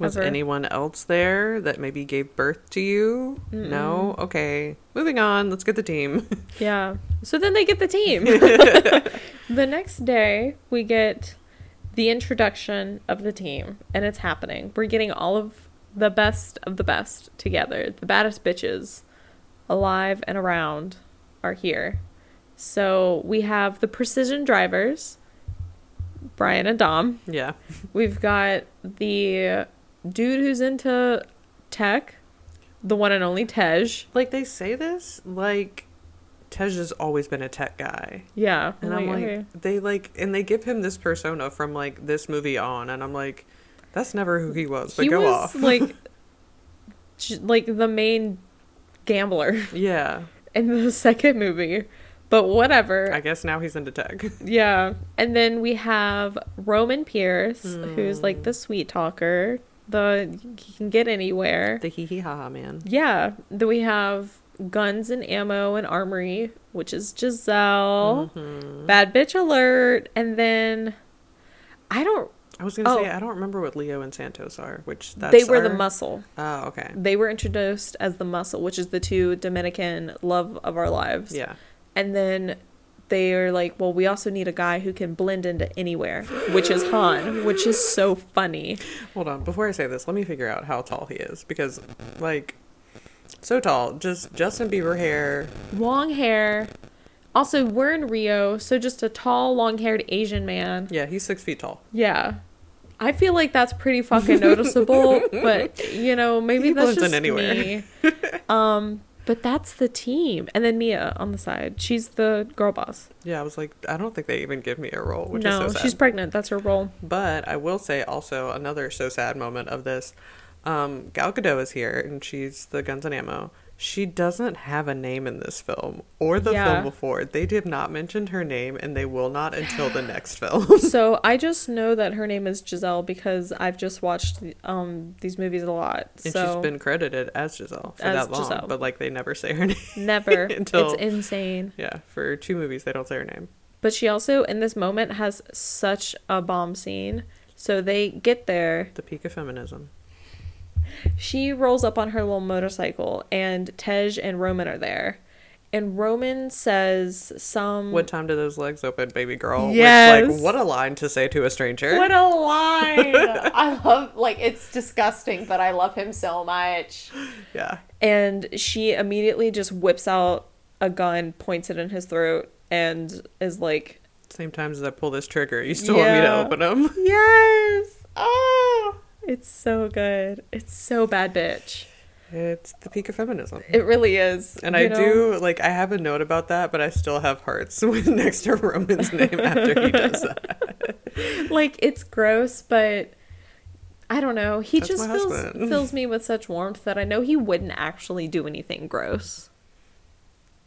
Was Ever. anyone else there that maybe gave birth to you? No. Okay, moving on. Let's get the team. [LAUGHS] Yeah. So then they get the team. [LAUGHS] the next day, we get the introduction of the team, and it's happening. We're getting all of the best of the best together. The baddest bitches alive and around are here. So we have the precision drivers, Brian and Dom. yeah. We've got the dude who's into tech, the one and only Tej. Like they say this, like Tej has always been a tech guy. Yeah. And I'm like, okay. they like, and they give him this persona from like this movie on, and I'm like, that's never who he was. But he go was off. like, [LAUGHS] like the main gambler yeah, in the second movie, but whatever. I guess now he's into tech. [LAUGHS] yeah, and then we have Roman Pierce, who's like the hmm. sweet talker. The he can get anywhere. the hee hee ha ha man. Yeah. Then we have guns and ammo and armory, which is Giselle. Mhm. Bad bitch alert. And then I don't. I was gonna say Oh. I don't remember what Leo and Santos are, which that's they were the muscle. Oh, okay. They were introduced as the muscle, which is the two Dominican love of our lives. Yeah. And then they are like, well, we also need a guy who can blend into anywhere, which is Han, which is so funny. Hold on. Before I say this, let me figure out how tall he is because, like, so tall. Just Justin Bieber hair. Long hair. Also, we're in Rio, so just a tall, long haired Asian man. Yeah, he's six feet tall. Yeah. I feel like that's pretty fucking noticeable, [LAUGHS] but you know, maybe He that's just anywhere. me. Um, but that's the team, and then Mia on the side. She's the girl boss. Yeah, I was like, I don't think they even give me a role, which no, is so sad. she's pregnant. That's her role. But I will say also another so sad moment of this. Um, Gal Gadot is here and she's the guns and ammo. She doesn't have a name in this film or the Yeah. film before. They did not mention her name, and they will not until the next film. [LAUGHS] so I just know that her name is Giselle because I've just watched um these movies a lot. and so she's been credited as Giselle for As that long, Giselle. but like they never say her [LAUGHS] name. never. [LAUGHS] Until- it's insane. yeah, for two movies they don't say her name. But she also in this moment has such a bomb scene. So they get there. The peak of feminism. She rolls up on her little motorcycle, and Tej and Roman are there. And Roman says some. What time do those legs open, baby girl? Which, Yes. like, what a line to say to a stranger. What a line! [LAUGHS] I love, like, it's disgusting, but I love him so much. yeah. And she immediately just whips out a gun, points it in his throat, and is like, Same time as I pull this trigger, you still want me to open them? Yes! Oh! It's so good. It's so bad, bitch. It's the peak of feminism. It really is. And I know? do like I have a note about that, but I still have hearts [LAUGHS] with next to Roman's name after he does that. [LAUGHS] like it's gross, but I don't know. He That's just fills fills me with such warmth that I know he wouldn't actually do anything gross.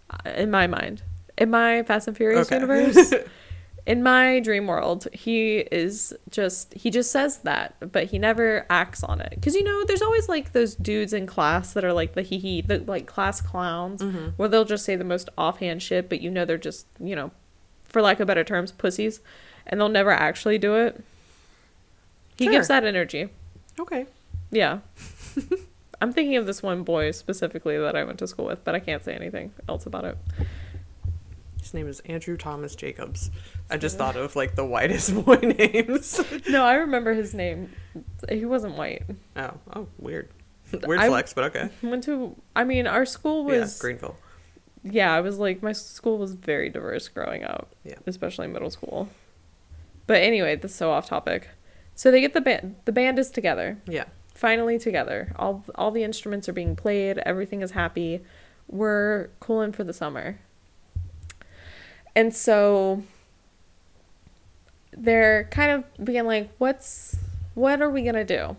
Uh, In my mind, in my Fast and Furious Okay. universe, [LAUGHS] in my dream world, he is just he just says that, but he never acts on it. Because you know, there's always like those dudes in class that are like the hee hee, the like class clowns, Mm-hmm. where they'll just say the most offhand shit, but you know they're just you know, for lack of better terms, pussies, and they'll never actually do it. He gives that energy. okay. Yeah. [LAUGHS] I'm thinking of this one boy specifically that I went to school with, but I can't say anything else about it. His name is Andrew Thomas Jacobs. I just thought of like the whitest [LAUGHS] boy names. No, I remember his name. He wasn't white. oh, oh, weird. [LAUGHS] Weird I- flex, but okay. [LAUGHS] Went to. I mean, our school Yeah, was. Greenville. Yeah, I was like my school was very diverse growing up. Yeah. Especially middle school. But anyway, this is so off topic. So they get the band. The band is together. Yeah. Finally together. All all the instruments are being played. Everything is happy. We're cooling for the summer. And so they're kind of being like, "What's what are we gonna do?"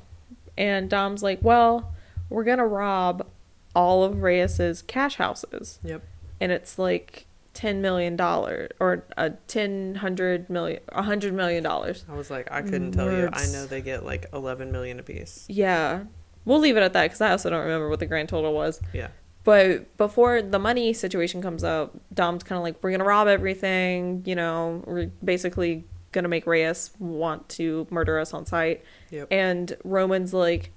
And Dom's like, "Well, we're gonna rob all of Reyes's cash houses." Yep. and it's like ten million dollars or a ten hundred million a hundred million dollars. I was like, I couldn't tell you. I know they get like 11 million apiece. Yeah, we'll leave it at that because I also don't remember what the grand total was. Yeah. But before the money situation comes up, Dom's kind of like, "We're gonna rob everything. You know, we're basically gonna make Reyes want to murder us on sight." Yep. And Roman's like,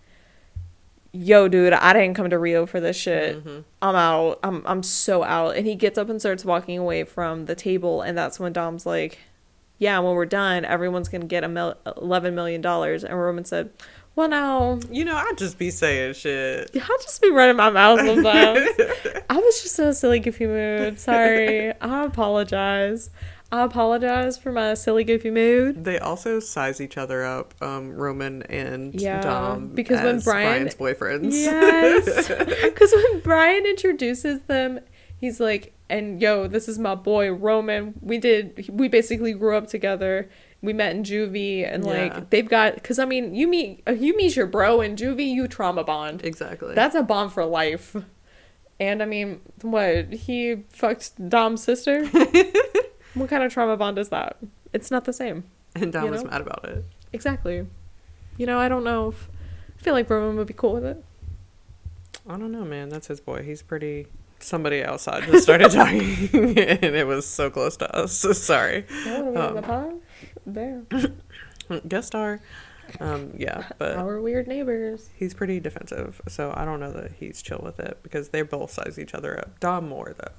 "Yo, dude, I didn't come to Rio for this shit. Mhm. I'm out. I'm I'm so out." And he gets up and starts walking away from the table, and that's when Dom's like, "Yeah, when we're done, everyone's gonna get a mil- eleven million dollars." And Roman said, "Well, now You know, I'd just be saying shit. [LAUGHS] I'll just be running my mouth [LAUGHS] sometimes. I was just in a silly, goofy mood. Sorry, I apologize. I apologize for my silly, goofy mood." They also size each other up, um, Roman and Yeah, Dom, because when Brian- Brian's boyfriends. Yes. [LAUGHS] Because when Brian introduces them, he's like, and yo, this is my boy Roman. We did, we basically grew up together. We met in juvie, and Yeah. like they've got, because I mean, you meet, you meet your bro in juvie, you trauma bond. exactly. That's a bond for life. And I mean, what he fucked Dom's sister? [LAUGHS] what kind of trauma bond is that? It's not the same. and Dom you was mad about it. Exactly. You know, I don't know if I feel like Roman would be cool with it. I don't know, man. That's his boy. He's pretty. Somebody outside just started [LAUGHS] talking, [LAUGHS] and it was so close to us. Sorry. Are we in the Um? There. [LAUGHS] Guest star. Um, yeah, but Our weird neighbors. he's pretty defensive, so I don't know that he's chill with it because they both size each other up. Dom more though.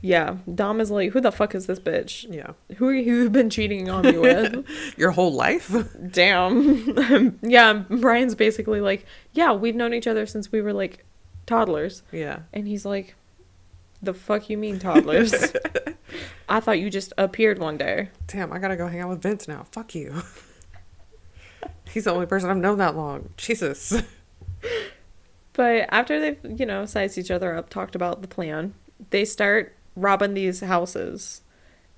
Yeah, Dom is like, who the fuck is this bitch? Yeah. Who are you been cheating on me with? [LAUGHS] Your whole life? Damn. [LAUGHS] yeah, Brian's basically like, yeah, we've known each other since we were like toddlers. yeah. And he's like, the fuck you mean toddlers? I thought you just appeared one day. Damn, I gotta go hang out with Vince now. Fuck you. [LAUGHS] He's the only person I've known that long. Jesus. But after they've, you know, sized each other up, talked about the plan, they start robbing these houses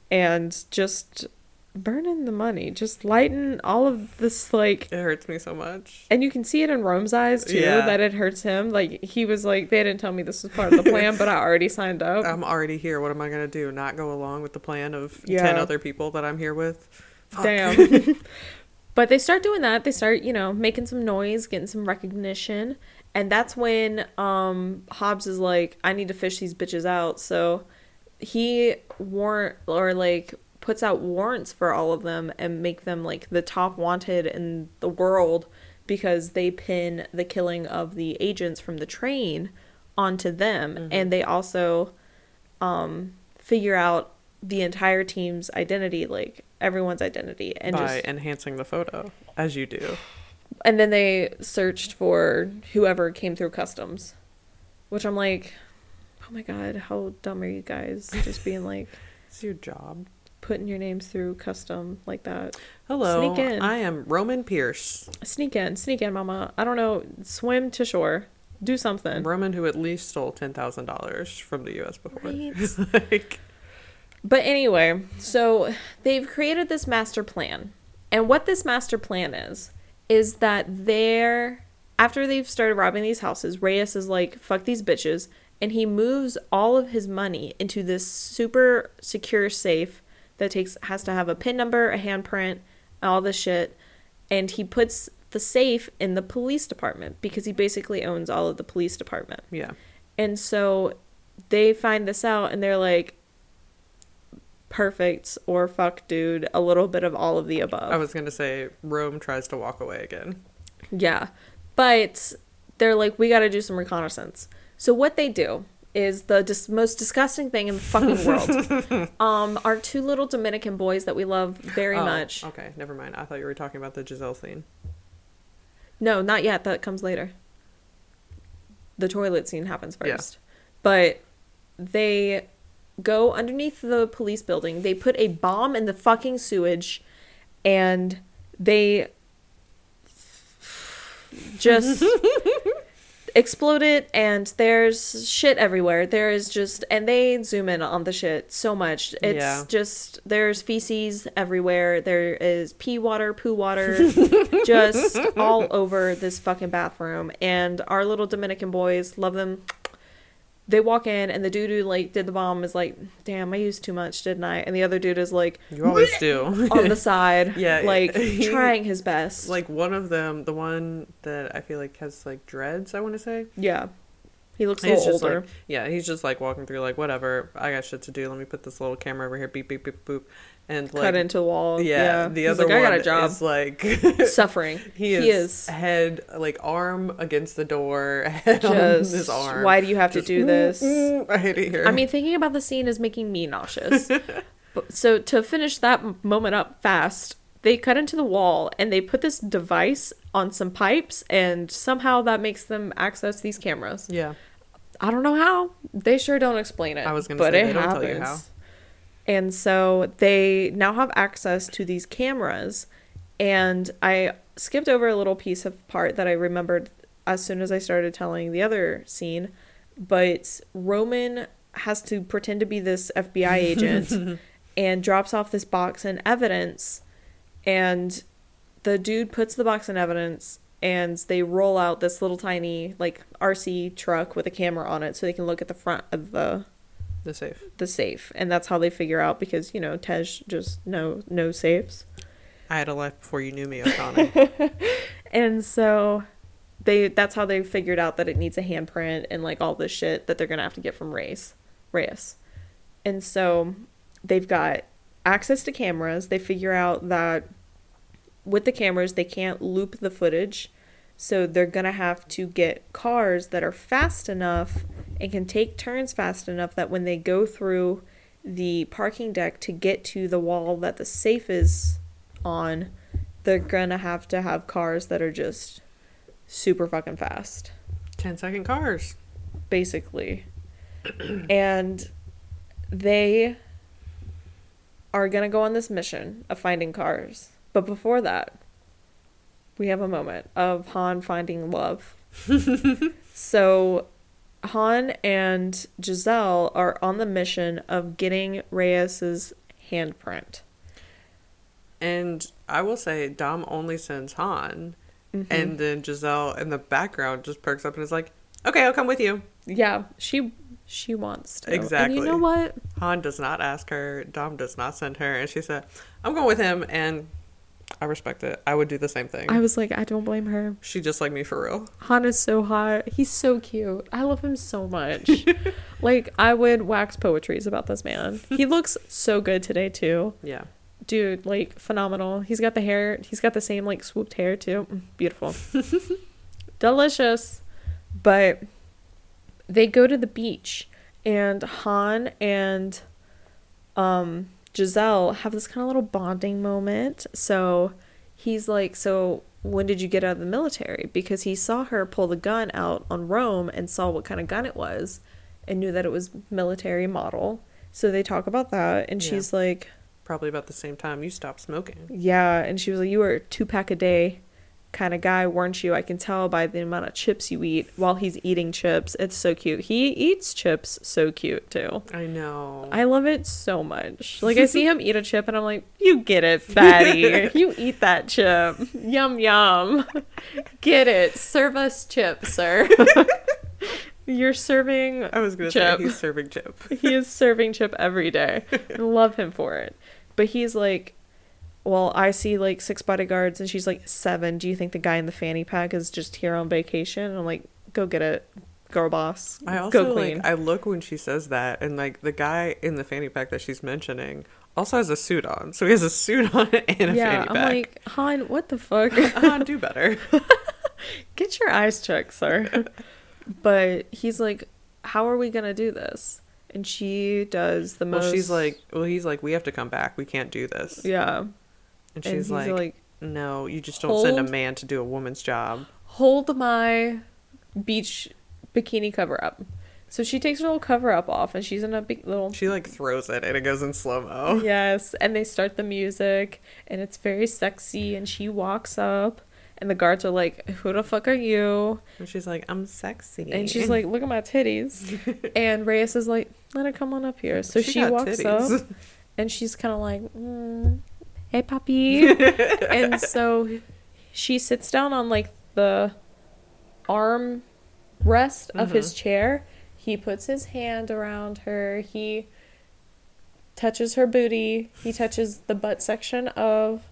and just burning the money, just lighting all of this like It hurts me so much. and you can see it in Rome's eyes too Yeah. that it hurts him. Like he was like, they didn't tell me this was part of the plan, [LAUGHS] but I already signed up. I'm already here. What am I gonna do? Not go along with the plan of Yeah. ten other people that I'm here with? Fuck. Damn. [LAUGHS] [LAUGHS] but they start doing that. They start, you know, making some noise, getting some recognition, and that's when um Hobbs is like, I need to fish these bitches out. So he warn or like puts out warrants for all of them and make them like the top wanted in the world because they pin the killing of the agents from the train onto them and they also um figure out the entire team's identity like everyone's identity and by just enhancing the photo, as you do. and then they searched for whoever came through customs which i'm like oh my god how dumb are you guys just being like [LAUGHS] It's your job. Putting your names through custom like that Hello, Sneak in. I am Roman Pierce. sneak in sneak in mama i don't know swim to shore do something Roman who at least stole ten thousand dollars from the U.S. before. Right. [LAUGHS] like, But anyway, so they've created this master plan. And what this master plan is, is that they're, after they've started robbing these houses, Reyes is like, fuck these bitches. And he moves all of his money into this super secure safe that takes, has to have a PIN number, a handprint, all this shit. And he puts the safe in the police department because he basically owns all of the police department. yeah, And so they find this out and they're like, perfect or fuck dude, a little bit of all of the above. I was gonna say Rome tries to walk away again. yeah. But they're like, we got to do some reconnaissance. So what they do is the dis- most disgusting thing in the fucking world. [LAUGHS] um, our two little Dominican boys that we love very Oh, much. Okay, never mind. I thought you were talking about the Giselle scene. No, not yet. That comes later. The toilet scene happens Yeah. first. But they go underneath the police building. They put a bomb in the fucking sewage and they [LAUGHS] just [LAUGHS] explode it and there's shit everywhere. There is just and they zoom in on the shit so much. It's Yeah. just there's feces everywhere. There is pee water, poo water, [LAUGHS] just all over this fucking bathroom. And our little Dominican boys love them. They walk in and the dude who like did the bomb is like, "Damn, I used too much, didn't I?" And the other dude is like You always do. [LAUGHS] on the side, [LAUGHS] Yeah, like [LAUGHS] he- trying his best. like one of them, the one that I feel like has like dreads. I want to say. yeah, he looks a He's little just older. like, yeah, he's just like walking through, like whatever. I got shit to do. Let me put this little camera over here. Beep beep beep boop. And like, cut into the wall. yeah, the He's other like, one I got a job. is like [LAUGHS] Suffering. [LAUGHS] he is, head like arm against the door, [LAUGHS] head just. his arm. Why do you have Just, to do this? "Mm, mm," I hate it here. I mean, thinking about the scene is making me nauseous. but, so to finish that moment up fast, they cut into the wall and they put this device on some pipes, and somehow that makes them access these cameras. yeah, I don't know how. They sure don't explain it. I was gonna but say, it don't happens. Tell you how. And so they now have access to these cameras. And I skipped over a little piece of part that I remembered as soon as I started telling the other scene. But Roman has to pretend to be this FBI agent [LAUGHS] and drops off this box in evidence. And the dude puts the box in evidence and they roll out this little tiny like RC truck with a camera on it so they can look at the front of the the safe. the safe. And that's how they figure out because you know tej just no no safes. I had a life before you knew me, [LAUGHS] O'Connor. and so they that's how they figured out that it needs a handprint and like all this shit that they're gonna have to get from Reyes Reyes. And so they've got access to cameras. They figure out that with the cameras they can't loop the footage. So they're gonna have to get cars that are fast enough and can take turns fast enough that when they go through the parking deck to get to the wall that the safe is on, they're gonna have to have cars that are just super fucking fast, 10 second cars. basically. [CLEARS THROAT] and they are gonna go on this mission of finding cars. But before that, we have a moment of Han finding love. [LAUGHS] so Han and Giselle are on the mission of getting Reyes's handprint. And I will say, Dom only sends Han, Mm-hmm. and then Giselle in the background just perks up and is like, "Okay, I'll come with you." Yeah, she she wants to. Exactly. And Exactly. you know what? Han does not ask her. Dom does not send her, and she said, "I'm going with him," and I respect it. I would do the same thing. I was like, I don't blame her. she just like me for real. Han is so hot. He's so cute. I love him so much. [LAUGHS] like I would wax poetries about this man. He [LAUGHS] looks so good today too. Yeah. Dude, like phenomenal. He's got the hair. He's got the same like swooped hair too. Mm, Beautiful. [LAUGHS] Delicious. But they go to the beach and Han and um Giselle have this kind of little bonding moment. So he's like, "So when did you get out of the military?" Because he saw her pull the gun out on Rome and saw what kind of gun it was and knew that it was military model. So they talk about that and Yeah. she's like, Probably about the same time you stopped smoking. yeah, and she was like, "You were two pack a day kind of guy, weren't you? I can tell by the amount of chips you eat while he's eating chips. It's so cute. He eats chips so cute too. I know. I love it so much. Like I [LAUGHS] see him eat a chip, and I'm like, "You get it, fatty. [LAUGHS] you eat that chip. Yum yum. Get it. Serve us chips, sir. [LAUGHS] You're serving. I was gonna Chip. say he's serving chip. He is serving chip every day. I love him for it. But he's like, well, I see like six bodyguards, and she's like seven. Do you think the guy in the fanny pack is just here on vacation? And I'm like, go get it, girl boss. I also like I look when she says that, and like the guy in the fanny pack that she's mentioning also has a suit on, so he has a suit on [LAUGHS] and a yeah, fanny I'm pack. like, Han, what the [LAUGHS] fuck? Ah, do better. [LAUGHS] Get your eyes checked, sir. but he's like, how are we gonna do this? And she does the well, most. she's like, well, he's like, we have to come back. We can't do this. yeah. And And she's he's like, like, no, you just don't send a man to do a woman's job. hold my beach bikini cover up. So she takes her little cover up off, and she's in a big little. She like throws it, and it goes in slow mo. [LAUGHS] Yes, and they start the music, and it's very sexy. And she walks up, and the guards are like, "Who the fuck are you?" And she's like, I'm sexy. And she's like, "Look at my titties." [LAUGHS] and Reyes is like, "Let her come on up here." So she, got walks titties. up, [LAUGHS] and she's kind of like, mm, "Hey, puppy." [LAUGHS] and so she sits down on like the arm rest of his mm-hmm. chair. He puts his hand around her. He touches her booty. He touches the butt section of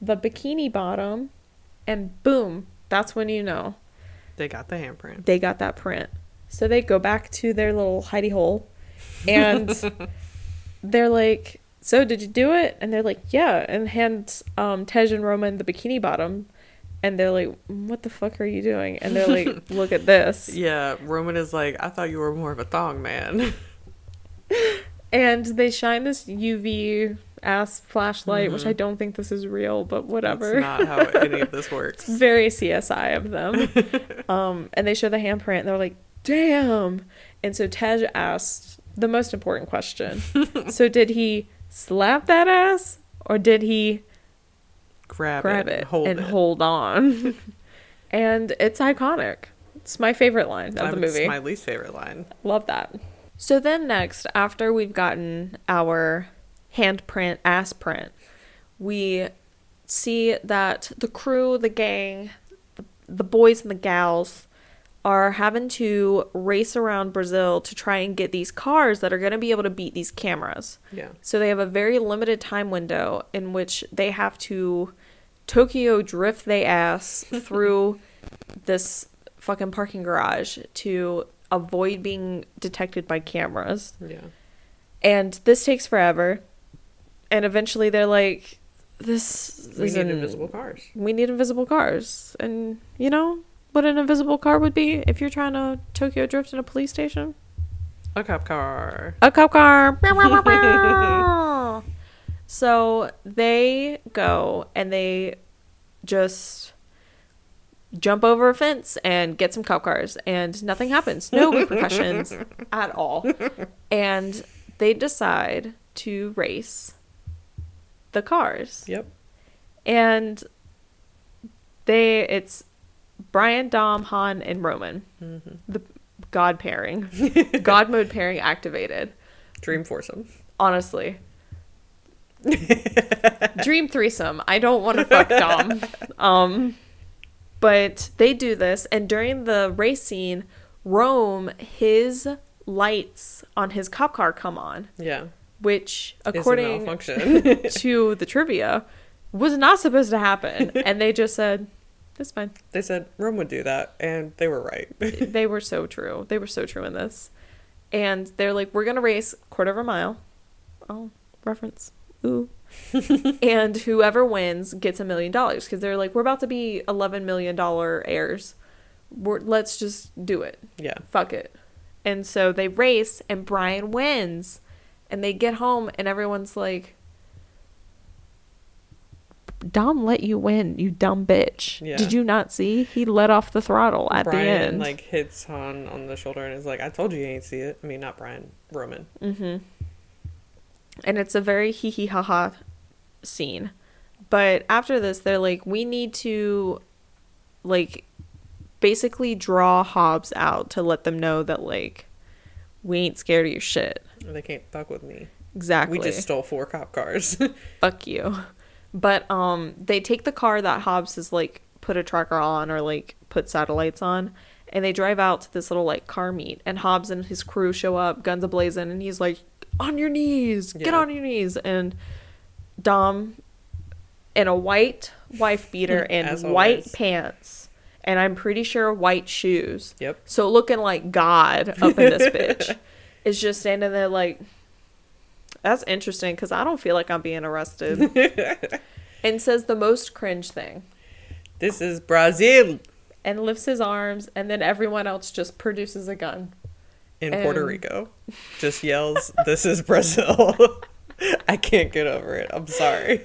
the bikini bottom. And boom, that's when you know They got the handprint. they got that print. So they go back to their little hidey hole and [LAUGHS] they're like, So did you do it? And they're like, Yeah. And hands um, Tej and Roman the bikini bottom. And they're like, What the fuck are you doing? And they're like, [LAUGHS] Look at this. Yeah, Roman is like, I thought you were more of a thong man. [LAUGHS] And they shine this UV ass flashlight, which I don't think this is real, but whatever. That's not how [LAUGHS] any of this works. very CSI of them. um, and they show the handprint and they're like, damn. And so Tej asked the most important question. so did he slap that ass or did he Grab, grab it, it, and hold and it. hold on? [LAUGHS] and it's iconic. It's my favorite line of the movie. my least favorite line. Love that. So then next, after we've gotten our handprint, ass print, we see that the crew, the gang, the, the boys and the gals are having to race around Brazil to try and get these cars that are going to be able to beat these cameras. Yeah. So they have a very limited time window in which they have to Tokyo drift they ass [LAUGHS] through this fucking parking garage to avoid being detected by cameras. Yeah. And this takes forever. And eventually they're like this We need invisible cars. we need invisible cars. And you know what an invisible car would be if you're trying to Tokyo drift in a police station? A cop car. A cop car. [LAUGHS] [LAUGHS] so they go and they just jump over a fence and get some cop cars, and nothing happens. No repercussions [LAUGHS] at all. And they decide to race the cars. Yep. And they, it's Brian, Dom, Han, and Roman. Mm-hmm. The God pairing, [LAUGHS] God mode pairing activated Dream foursome. honestly [LAUGHS] Dream threesome. I don't want to fuck Dom. [LAUGHS] Um, but they do this, and during the race scene, Rome, his lights on his cop car come on, Yeah. which, according to the trivia, was not supposed to happen. And they just said, it's fine. they said Rome would do that, and they were right. [LAUGHS] they were so true. They were so true in this. And they're like, we're going to race quarter of a mile. Oh, reference. Ooh. [LAUGHS] and whoever wins gets a million dollars because they're like, we're about to be $11 million heirs. We're, let's just do it. yeah. Fuck it. And so they race, and Brian wins. And they get home, and everyone's like, Dom let you win, you dumb bitch. Yeah. Did you not see? He let off the throttle at Brian the end. like hits Han on the shoulder and is like, "I told you you ain't see it." I mean, not Brian, Roman. Mm-hmm. And it's a very hee hee ha ha scene. But after this, they're like, we need to, like, basically draw Hobbs out to let them know that, like, we ain't scared of your shit. They can't fuck with me. Exactly. We just stole four cop cars. [LAUGHS] Fuck you. But um, they take the car that Hobbs has like put a tracker on or like put satellites on, and they drive out to this little like car meet. And Hobbs and his crew show up, guns ablazing, and he's like, "On your knees, get Yeah. on your knees." And Dom, in a white wife beater [LAUGHS] and white pants, and I'm pretty sure white shoes. yep. So looking like God up in this bitch [LAUGHS] is just standing there like, that's interesting because I don't feel like I'm being arrested. [LAUGHS] and says the most cringe thing This is Brazil and lifts his arms, and then everyone else just produces a gun. in Puerto Rico. [LAUGHS] Just yells, "This is Brazil." [LAUGHS] I can't get over it. I'm sorry.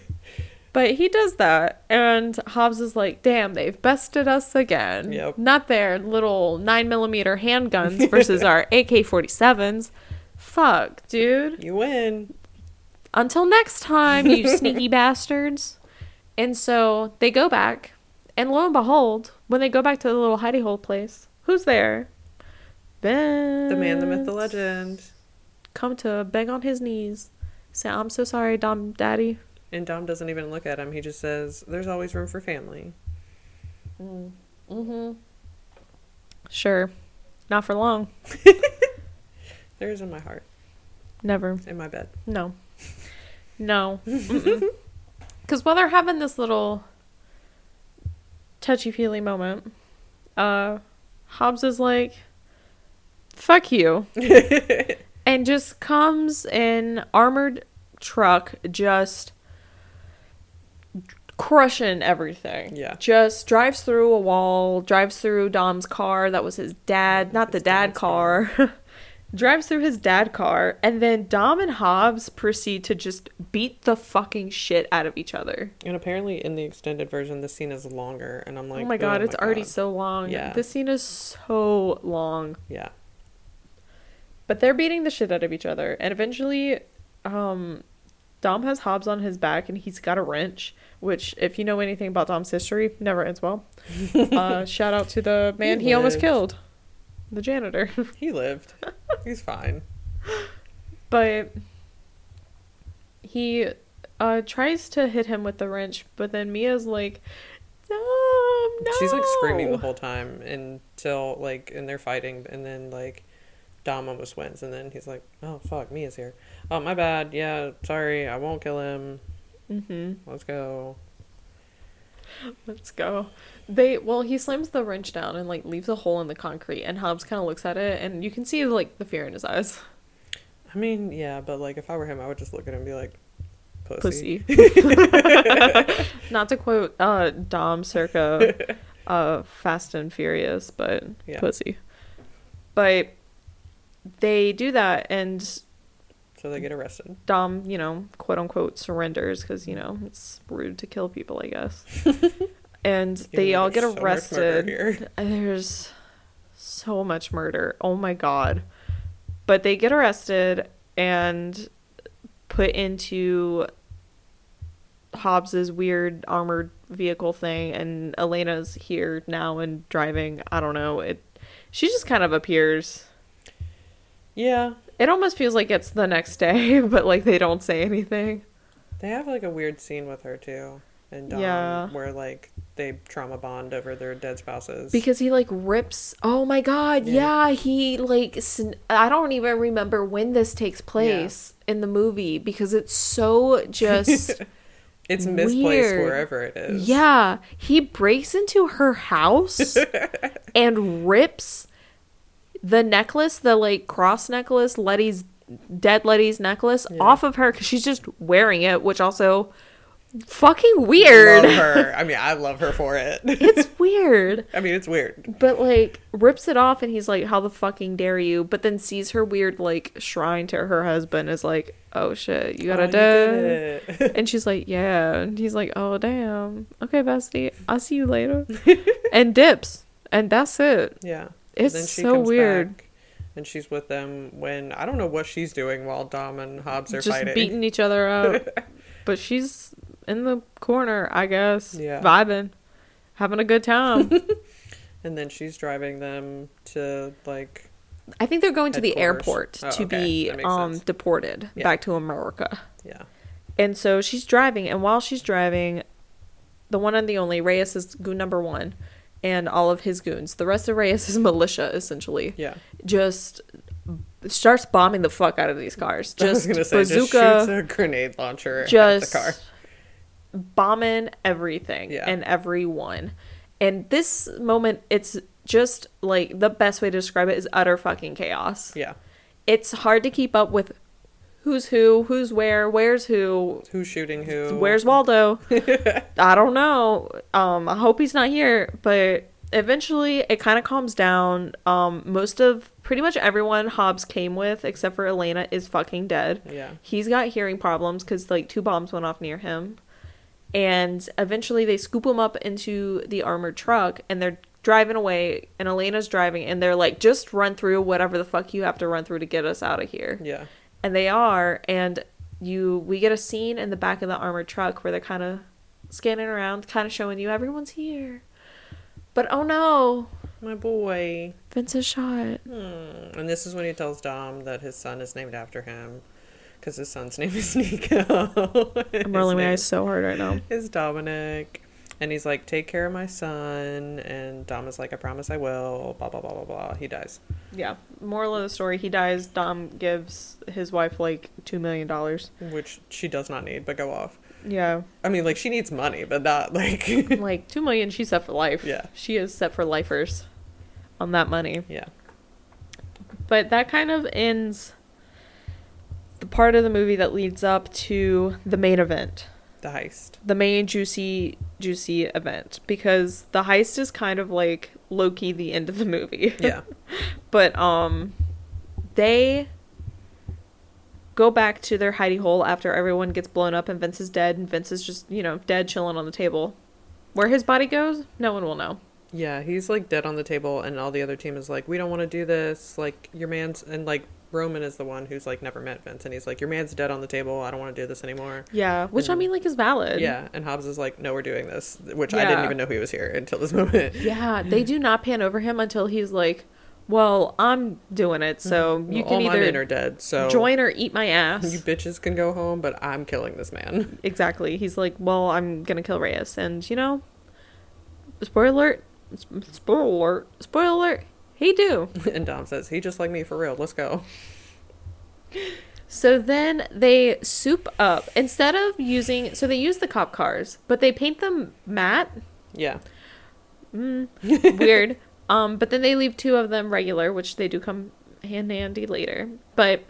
But he does that, and Hobbs is like, "Damn, they've bested us again. Yep. Not their little nine millimeter handguns versus our AK forty sevens. Fuck, dude. You win. Until next time, you [LAUGHS] sneaky bastards." And so they go back, and lo and behold, when they go back to the little hidey hole place, who's there? Ben. The man, the myth, the legend. Come to beg on his knees. Say, I'm so sorry, Dom Daddy. And Dom doesn't even look at him. He just says, "There's always room for family." Mm-hmm. Sure. Not for long. [LAUGHS] There is in my heart, Never. in my bed. No. No. Because [LAUGHS] while they're having this little touchy feely moment, uh, Hobbs is like, fuck you. [LAUGHS] and just comes in armored truck, just crushing everything. Yeah. Just drives through a wall, drives through Dom's car. That was his dad, not the dad dad's car. [LAUGHS] drives through his dad car, and then Dom and Hobbs proceed to just beat the fucking shit out of each other. And apparently, in the extended version, the scene is longer, and I'm like, oh my god, it's already God." so long. Yeah. This scene is so long. Yeah, But they're beating the shit out of each other. And eventually, um, Dom has Hobbs on his back and he's got a wrench, which, if you know anything about Dom's history, never ends well. [LAUGHS] uh, shout out to the man he, almost killed, the janitor. [LAUGHS] he lived. He's fine. but he uh, tries to hit him with the wrench, but then Mia's like, Dom, no. She's like screaming the whole time until like, and they're fighting, and then like, Dom almost wins, and then he's like, "Oh fuck, Mia's here. Oh my bad. Yeah, sorry. I won't kill him. hmm Let's go." Let's go. They well, he slams the wrench down and like leaves a hole in the concrete, and Hobbs kind of looks at it, and you can see like the fear in his eyes. I mean, yeah, but like, if I were him, I would just look at him and be like, "Pussy." Pussy. [LAUGHS] Not to quote uh, Dom circa [LAUGHS] uh, Fast and Furious, but Yeah. pussy. But they do that, and So they get arrested. Dom, you know, quote unquote, surrenders because you know it's rude to kill people, I guess. [LAUGHS] and they all get so arrested. here. There's so much murder. Oh my god. But they get arrested and put into Hobbs's weird armored vehicle thing and Elena's here now and driving. I don't know. It she just kind of appears. Yeah, It almost feels like it's the next day, [LAUGHS] but like they don't say anything. They have like a weird scene with her too, and Dom, Yeah. where like they trauma bond over their dead spouses. because he like rips oh my god yeah, Yeah. he like sn- i don't even remember when this takes place in the movie because it's so just [LAUGHS] it's misplaced weird. wherever it is. yeah he breaks into her house [LAUGHS] and rips the necklace the like cross necklace letty's dead letty's necklace Yeah. off of her because she's just wearing it which also fucking weird Love her. [LAUGHS] I mean, I love her for it. it's [LAUGHS] weird I mean, it's weird. But like rips it off and he's like, How the fucking dare you? But then sees her weird like shrine to her husband is like, Oh shit, you got Oh, a you dad. did it. And she's like, Yeah. And he's like, Oh damn. Okay, bestie. I'll see you later. [LAUGHS] and dips. And that's it. yeah. It's so weird. back, and she's with them when I don't know what she's doing while Dom and Hobbs are Just fighting. beating each other up. [LAUGHS] but she's in the corner, I guess. Yeah. Vibing. Having a good time. [LAUGHS] And then she's driving them to like I think they're going to the airport Oh, to okay. be um deported Yeah. back to America. yeah. And so she's driving, and while she's driving, the one and the only Reyes is goon number one, and all of his goons. The rest of Reyes [LAUGHS] militia, essentially. Yeah. Just starts bombing the fuck out of these cars. [LAUGHS] I was Just gonna say just shoots bazooka, a grenade launcher just at the car. bombing everything Yeah. and everyone. And this moment, it's just like the best way to describe it is utter fucking chaos. Yeah. It's hard to keep up with who's who, who's where, where's who, Who's shooting who? Where's Waldo? [LAUGHS] I don't know. Um, I hope he's not here. But eventually, it kind of calms down. Um, most of pretty much everyone Hobbs came with, except for Elena, is fucking dead. Yeah. He's got hearing problems because like two bombs went off near him. And eventually, they scoop him up into the armored truck, and they're driving away. And Elena's driving, and they're like, "Just run through whatever the fuck you have to run through to get us out of here." Yeah. And they are and you we get a scene in the back of the armored truck where they're kind of scanning around kind of showing you everyone's here but oh no My boy. vince is shot Hmm. And this is when he tells Dom that his son is named after him. Because his son's [LAUGHS] name is Nico. i'm rolling my eyes so hard right now is Dominic. And he's like, take care of my son. And Dom is like, I promise I will. Blah, blah, blah, blah, blah. He dies. yeah moral of the story he dies dom gives his wife like two million dollars Which she does not need, but go off. yeah I mean, like, she needs money, but not [LAUGHS] like. like two million she's set for life Yeah. she is set for lifers on that money yeah. But that kind of ends the part of the movie that leads up to the main event. The heist. The main juicy juicy event because the heist is kind of like Loki the end of the movie. [LAUGHS] Yeah. but um they go back to their hidey hole after everyone gets blown up and Vince is dead and Vince is just, you know, dead chilling on the table. Where his body goes, no one will know. Yeah, he's like dead on the table, and all the other team is like, "We don't want to do this." Like your man's, and like Roman is the one who's like never met Vince, and he's like, "Your man's dead on the table. I don't want to do this anymore." Yeah, which I mean like is valid. Yeah, and Hobbs is like, "No, we're doing this," which I didn't even know he was here until this moment. [LAUGHS] Yeah, they do not pan over him until he's like, "Well, I'm doing it, so mm-hmm. you Well, can all my men either are dead, so join or eat my ass." You bitches can go home, but I'm killing this man. [LAUGHS] exactly. He's like, "Well, I'm gonna kill Reyes," and you know, spoiler alert, spoiler alert, spoiler alert. He do. [LAUGHS] and Dom says, "He just like me for real. Let's go." So then they soup up instead of using. So they use the cop cars, but they paint them matte. Yeah, [LAUGHS] Weird. Um, but then they leave two of them regular, which they do come hand handy later. But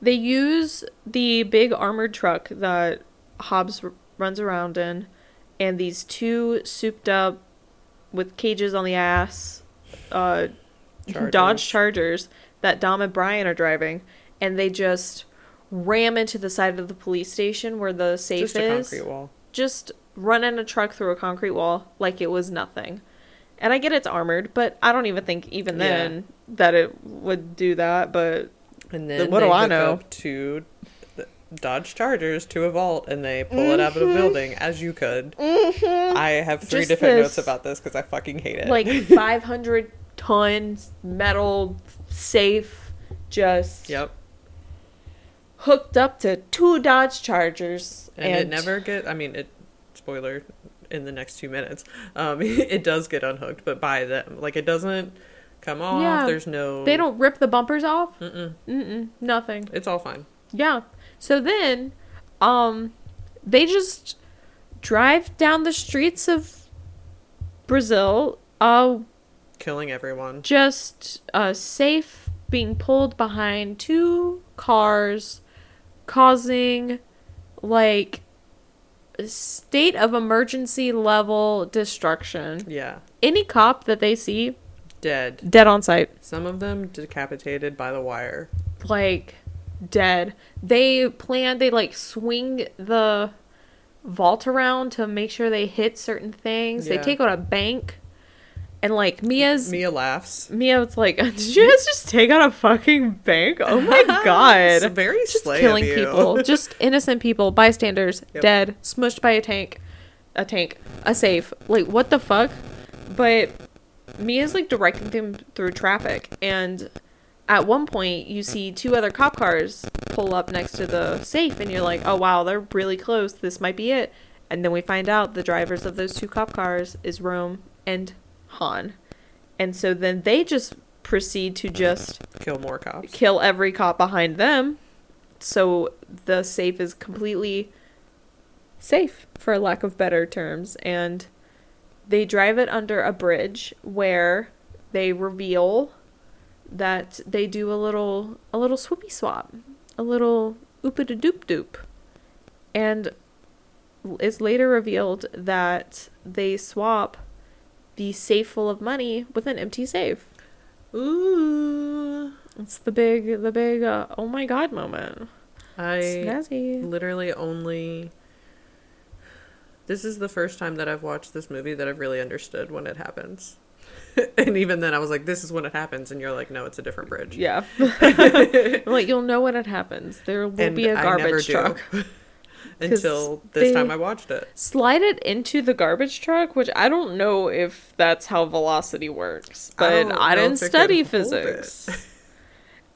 they use the big armored truck that Hobbs r- runs around in, and these two souped up with cages on the ass, uh, Chargers. Dodge Chargers that Dom and Brian are driving, and they just ram into the side of the police station where the safe just a is concrete wall. just running a truck through a concrete wall like it was nothing. And I get it's armored, but I don't even think even Yeah. then that it would do that. But And Then what do I know? to Dodge Chargers to a vault, and they pull it out of a building as you could. I have three Just different notes about this because I fucking hate it. like [LAUGHS] 500 tons metal safe, just yep. hooked up to two Dodge Chargers. and, it never get. I mean, it. Spoiler, in the next two minutes, um, [LAUGHS] it does get unhooked, but by them, like it doesn't come off. Yeah. There's no. They don't rip the bumpers off. Mm-mm. Mm-mm, nothing. It's all fine. Yeah. So then, um, they just drive down the streets of Brazil, uh, Killing everyone. just uh, safe being pulled behind two cars, causing like state of emergency level destruction. Yeah. Any cop that they see, Dead. dead on sight. Some of them decapitated by the wire. like dead. They plan they like swing the vault around to make sure they hit certain things. They take out a bank and like Mia's Mia laughs. Mia was like, [LAUGHS] Did you guys just take out a fucking bank? Oh my It's [LAUGHS] god. very just killing people. [LAUGHS] Just innocent people, bystanders, Yep. dead, smushed by a tank. A tank. A safe. Like what the fuck? But Mia's like directing them through traffic and at one point you see two other cop cars pull up next to the safe and you're like, "Oh wow, they're really close. This might be it." And then we find out the drivers of those two cop cars is Rome and Han. And so then they just proceed to just Kill more cops. kill every cop behind them. So the safe is completely safe, for lack of better terms. And they drive it under a bridge where they reveal that they do a little a little swoopy swap, a little oopida doop doop. And it's later revealed that they swap the safe full of money with an empty safe. Ooh. It's the big, the big, uh, oh my god moment. I Snazzy. literally only. This is the first time that I've watched this movie that I've really understood when it happens. [LAUGHS] and even then, I was like, this is when it happens. And you're like, no, it's a different bridge. Yeah. [LAUGHS] [LAUGHS] like, you'll know when it happens. There will And be a I garbage truck. Until this time I watched it. Slide it into the garbage truck, which I don't know if that's how velocity works, but don't I, didn't study physics. it.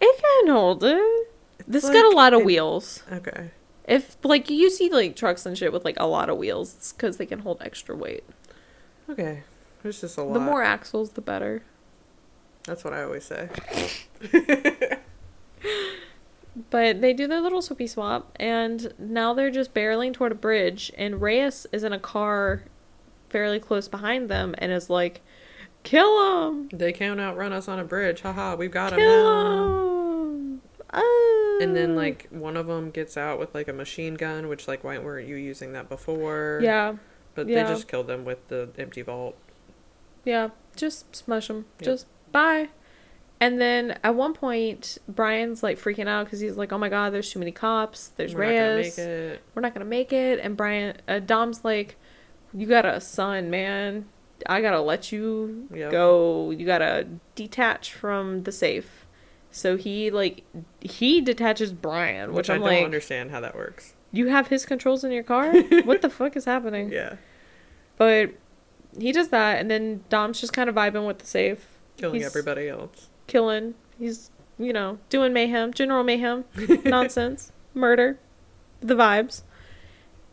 It. can hold it. This like got a lot of it- wheels. Okay. If, like, you see, like, trucks and shit with, like, a lot of wheels, it's because they can hold extra weight. Okay. There's just a lot. The more axles, the better. That's what I always say. [LAUGHS] But they do their little swoopy swap, and now they're just barreling toward a bridge, and Reyes is in a car fairly close behind them and is like, Kill them! They can't outrun us on a bridge. Haha, we've got 'em Kill now. him! Ah. And then like one of them gets out with like a machine gun, which like why weren't you using that before? Yeah, But yeah. they just killed them with the empty vault. Yeah, just smush them. Yep. Just bye. And then at one point, Brian's like freaking out because he's like, "Oh my god, there's too many cops. There's We're not gonna Reyes. make it. We're not gonna make it." And Brian, uh, Dom's like, "You got a son, man. I gotta let you Yep. go. You gotta detach from the safe." So he like he detaches Brian, which, Which I I'm don't like, understand how that works. "You have his controls in your car? [LAUGHS] what the fuck is happening?" Yeah. But he does that, and then Dom's just kind of vibing with the safe, Killing He's- everybody else. killing. He's you know doing mayhem, general mayhem, [LAUGHS] nonsense, murder, the vibes,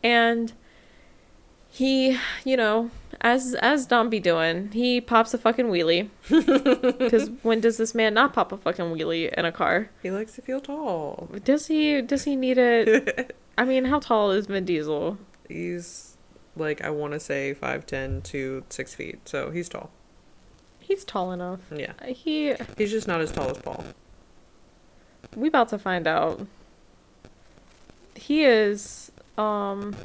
and he, you know, as as Dom be doing, he pops a fucking wheelie. [LAUGHS] Because when does this man not pop a fucking wheelie in a car? He likes to feel tall. Does he? Does he need it? [LAUGHS] I mean, how tall is Vin Diesel? he's like I want to say five ten to six feet, so he's tall. He's tall enough. Yeah, He. he's just not as tall as Paul. We about to find out. He is. Um.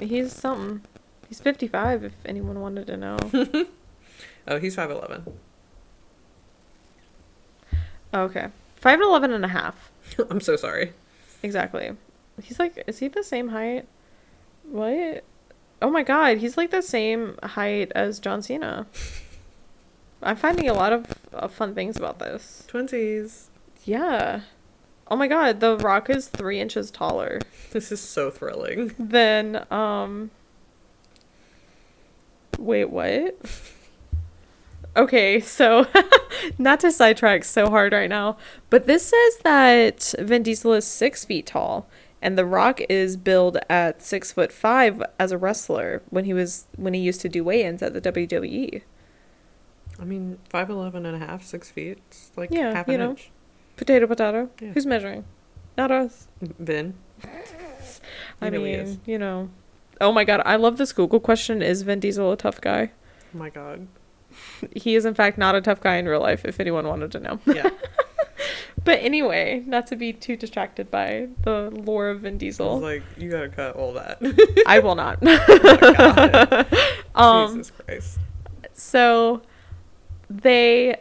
He's something. He's fifty five. If anyone wanted to know. [LAUGHS] Oh, he's five eleven. Okay. Five and eleven and a half. [LAUGHS] I'm so sorry. Exactly. He's like, is he the same height? What? Oh my god, he's like the same height as John Cena. I'm finding a lot of uh, fun things about this. Twinsies. Yeah. Oh my god, The Rock is three inches taller This is so thrilling. Then, um. Wait, what? Okay, so [LAUGHS] Not to sidetrack so hard right now, but this says that Vin Diesel is six feet tall, and The Rock is billed at six foot five as a wrestler when he was when he used to do weigh-ins at the. WWE. I mean, 5'11 and a half, six feet. It's like Yeah, half you know. inch. Potato, potato. Yeah. Who's measuring? Not us. [LAUGHS] Vin. I You know mean, you know. Oh my god, I love this Google question. Is Vin Diesel a tough guy? Oh my god. He is in fact not a tough guy in real life. If anyone wanted to know. Yeah. [LAUGHS] But anyway, not to be too distracted by the lore of Vin Diesel, like, you gotta cut all that. I will not. [LAUGHS] oh [LAUGHS] um, Jesus Christ. so they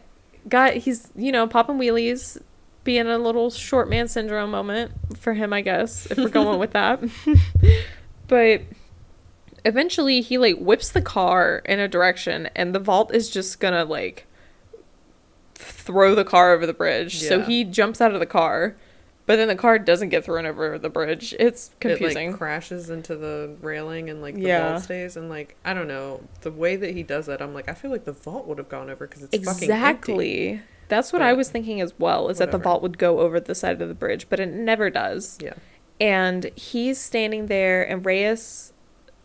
got he's you know popping wheelies, being a little short man syndrome moment for him, I guess, if we're going with that. [LAUGHS] but eventually, he like whips the car in a direction, and the vault is just gonna like throw the car over the bridge. So he jumps out of the car. But then the car doesn't get thrown over the bridge. It's confusing. It like crashes into the railing and like the Yeah. vault stays and like I don't know the way that he does that. I'm like I feel like the vault would have gone over because it's fucking exactly. That's what I was thinking as well. Is that the vault would go over the side of the bridge, but it never does. Yeah. And he's standing there, and Reyes,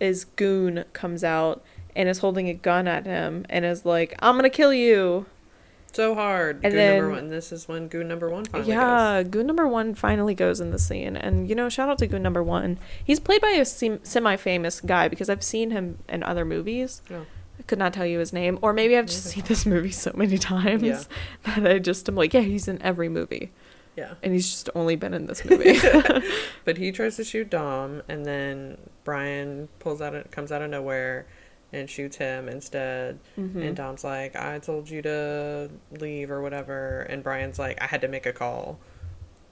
is goon, comes out and is holding a gun at him and is like, "I'm gonna kill you." So hard. And goon number then- one. This is when goon number one finally yeah, goon number one finally goes in the scene, and you know, shout out to goon number one. He's played by a semi-famous guy because I've seen him in other movies. Oh. I could not tell you his name, or maybe I've just seen this movie so many times Yeah. [LAUGHS] that I just am like, yeah, he's in every movie, Yeah. and he's just only been in this [LAUGHS] movie. But he tries to shoot Dom, and then Brian pulls out, comes out of nowhere, and shoots him instead. Mhm. And Dom's like, "I told you to leave or whatever," and Brian's like, "I had to make a call,"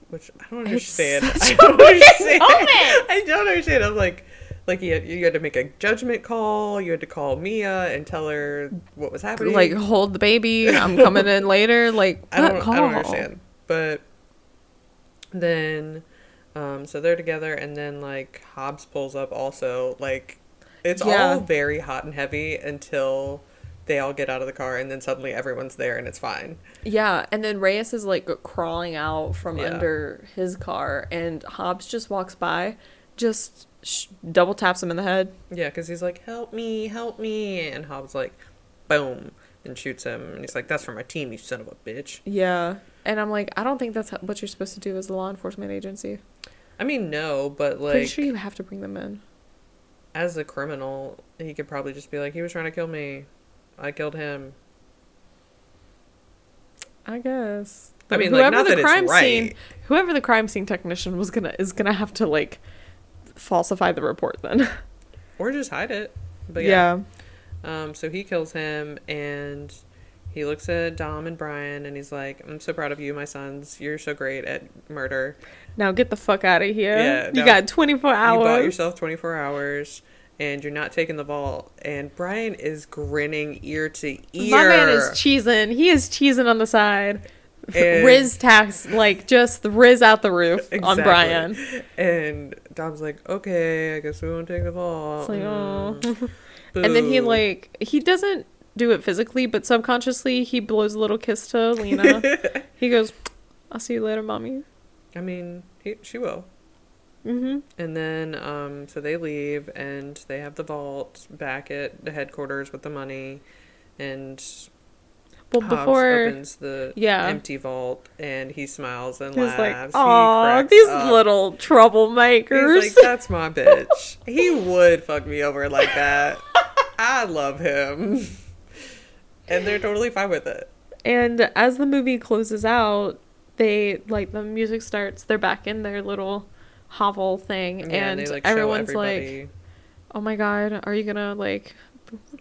which I don't understand. [LAUGHS] I don't understand. [LAUGHS] I don't understand. I'm like, like you had, you had to make a judgment call. You had to call Mia and tell her what was happening. like, hold the baby. I'm coming in later. [LAUGHS] Like, I don't, what I don't understand. But then, um, so they're together, and then like Hobbs pulls up also. Like, it's Yeah. all very hot and heavy until they all get out of the car, and then suddenly everyone's there, and it's fine. Yeah, and then Reyes is like crawling out from Yeah. under his car, and Hobbs just walks by, just sh- double taps him in the head. Yeah, because he's like, "Help me, help me," and Hobbs like, boom, and shoots him, and he's like, "That's for my team, you son of a bitch." Yeah, and I'm like, I don't think that's what you're supposed to do as a law enforcement agency. I mean, no, but like Pretty sure you have to bring them in. As a criminal, he could probably just be like, "He was trying to kill me, I killed him." I guess. I mean, like, not that it's scene, whoever the crime scene technician was gonna is gonna have to like falsify the report then. [LAUGHS] or just hide it. But yeah. yeah. Um, so he kills him and he looks at Dom and Brian and he's like, I'm so proud of you, my sons. You're so great at murder. Now get the fuck out of here. Yeah, you no. got 24 hours. You bought yourself 24 hours and you're not taking the vault. And Brian is grinning ear to ear. My man is cheesing. He is cheesing on the side. [LAUGHS] And- Riz tax, like just the Riz out the roof on Brian. And Dom's like, okay, I guess we won't take the vault. It's like, oh. Mm, [LAUGHS] And then he like he doesn't do it physically, but subconsciously he blows a little kiss to Lena. [LAUGHS] he goes, "I'll see you later, mommy." I mean, he, she will. Mm-hmm. And then, um, so they leave and they have the vault back at the headquarters with the money. And Well, Hobbs before opens the Yeah. empty vault and he smiles and he's laughs. like, He "Aw, these up. little troublemakers." He's like, that's my [LAUGHS] bitch. he would fuck me over like that. I love him. [LAUGHS] And they're totally fine with it. and as the movie closes out, they like the music starts. They're back in their little hovel thing, Yeah, and they, like, everyone's like, "Oh my god, are you gonna like?"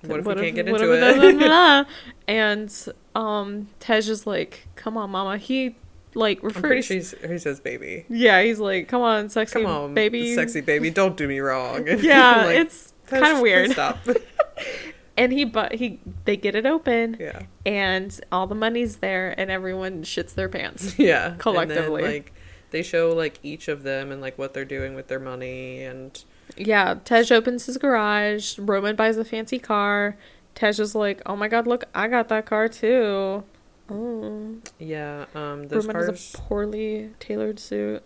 What if we can't get what into if- it? blah, blah, blah. and um, Tej is like, "Come on, mama." He like I'm pretty refers. sure he says baby. yeah, he's like, "Come on, sexy Come on, baby." Sexy baby, don't do me wrong. [LAUGHS] Yeah, [LAUGHS] Like, it's kind of weird. Stop. [LAUGHS] And he but he they get it open, yeah. and all the money's there, and everyone shits their pants. [LAUGHS] Yeah. Collectively. And then, like they show like each of them and like what they're doing with their money and Yeah, Tej opens his garage. Roman buys a fancy car. Tej is like, "Oh my god, look, I got that car too." Oh. Yeah, um, those Roman cars. has a poorly tailored suit.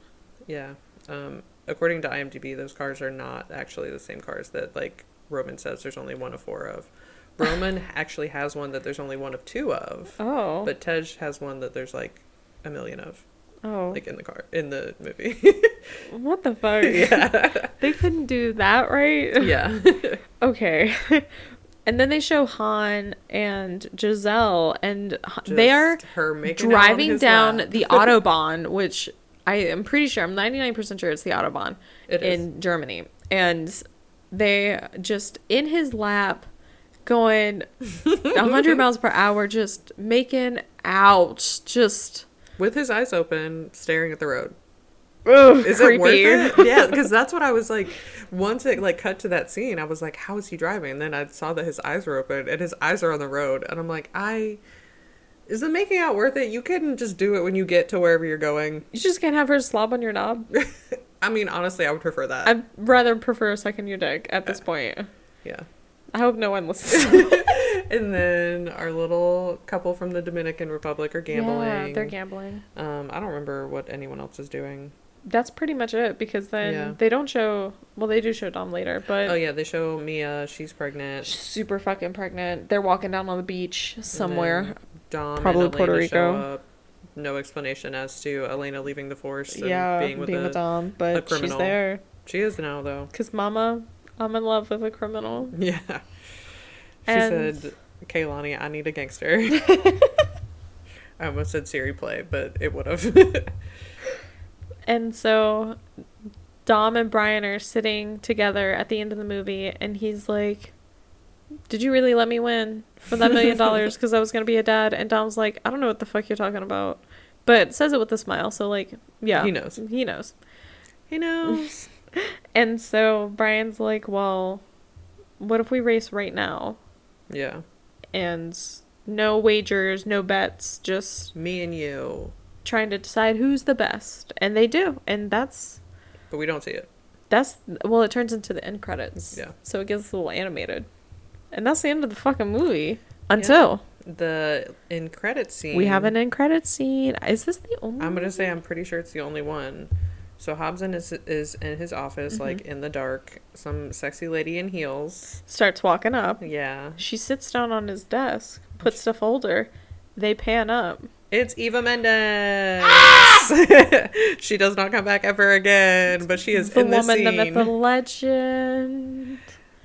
Yeah, um, according to IMDb, those cars are not actually the same cars that like Roman says there's only one of four of. Roman [SIGHS] actually has one that there's only one of two of, Oh. but Tej has one that there's like a million of, oh. like in the car in the movie. [LAUGHS] what the fuck? [LAUGHS] yeah, [LAUGHS] They couldn't do that right? yeah, Okay. and then they show Han and Giselle, and Han- they are her making out on driving down lap. the Autobahn, which I am pretty sure, I'm 99% sure it's the Autobahn It is. in Germany. And they just in his lap going 100 [LAUGHS] miles per hour, just making out. Just. with his eyes open, staring at the road. Ugh, Is creepy. it worth it? Yeah, because [LAUGHS] that's what I was like. Once it like cut to that scene, I was like, "How is he driving?" And then I saw that his eyes were open and his eyes are on the road, and I'm like, "I is the making out worth it? You can just do it when you get to wherever you're going." You just can't have her slob on your knob. [LAUGHS] I mean, honestly, I would prefer that. I'd rather prefer sucking your dick at this point. yeah. I hope no one listens. [LAUGHS] And then our little couple from the Dominican Republic are gambling. Yeah, they're gambling. um, I don't remember what anyone else is doing. That's pretty much it because then Yeah. they don't show. Well, they do show Dom later, but Oh yeah, they show Mia. She's pregnant. she's super fucking pregnant. They're walking down on the beach somewhere. Dom Probably and Puerto Rico. No explanation as to Elena leaving the force and yeah, being with a. Dom, but she's criminal. there She is now though. because Mama, I'm in love with a criminal. [LAUGHS] Yeah. She And- said, "Kehlani, I need a gangster." [LAUGHS] I almost said Siri play, but it would have. [LAUGHS] And so Dom and Brian are sitting together at the end of the movie, and he's like, Did you really let me win for that million dollars [LAUGHS] because I was going to be a dad? And Dom's like, I don't know what the fuck you're talking about. But says it with a smile, so like, yeah. He knows. He knows. he knows. [LAUGHS] And so Brian's like, Well, what if we race right now? yeah. And no wagers, no bets, just Me and you, trying to decide who's the best. And they do. And that's but we don't see it. That's well, it turns into the end credits. Yeah. So it gets a little animated, and that's the end of the fucking movie. Until The in credit scene. we have an in credit scene. Is this the only? I'm gonna say I'm pretty sure it's the only one. So Hobson is is in his office, Mm-hmm. like in the dark. Some sexy lady in heels. starts walking up. Yeah, She sits down on his desk, puts the folder. They pan up. it's Eva Mendes. Ah! [LAUGHS] she does not come back ever again, but she is the in this woman, the myth, the legend.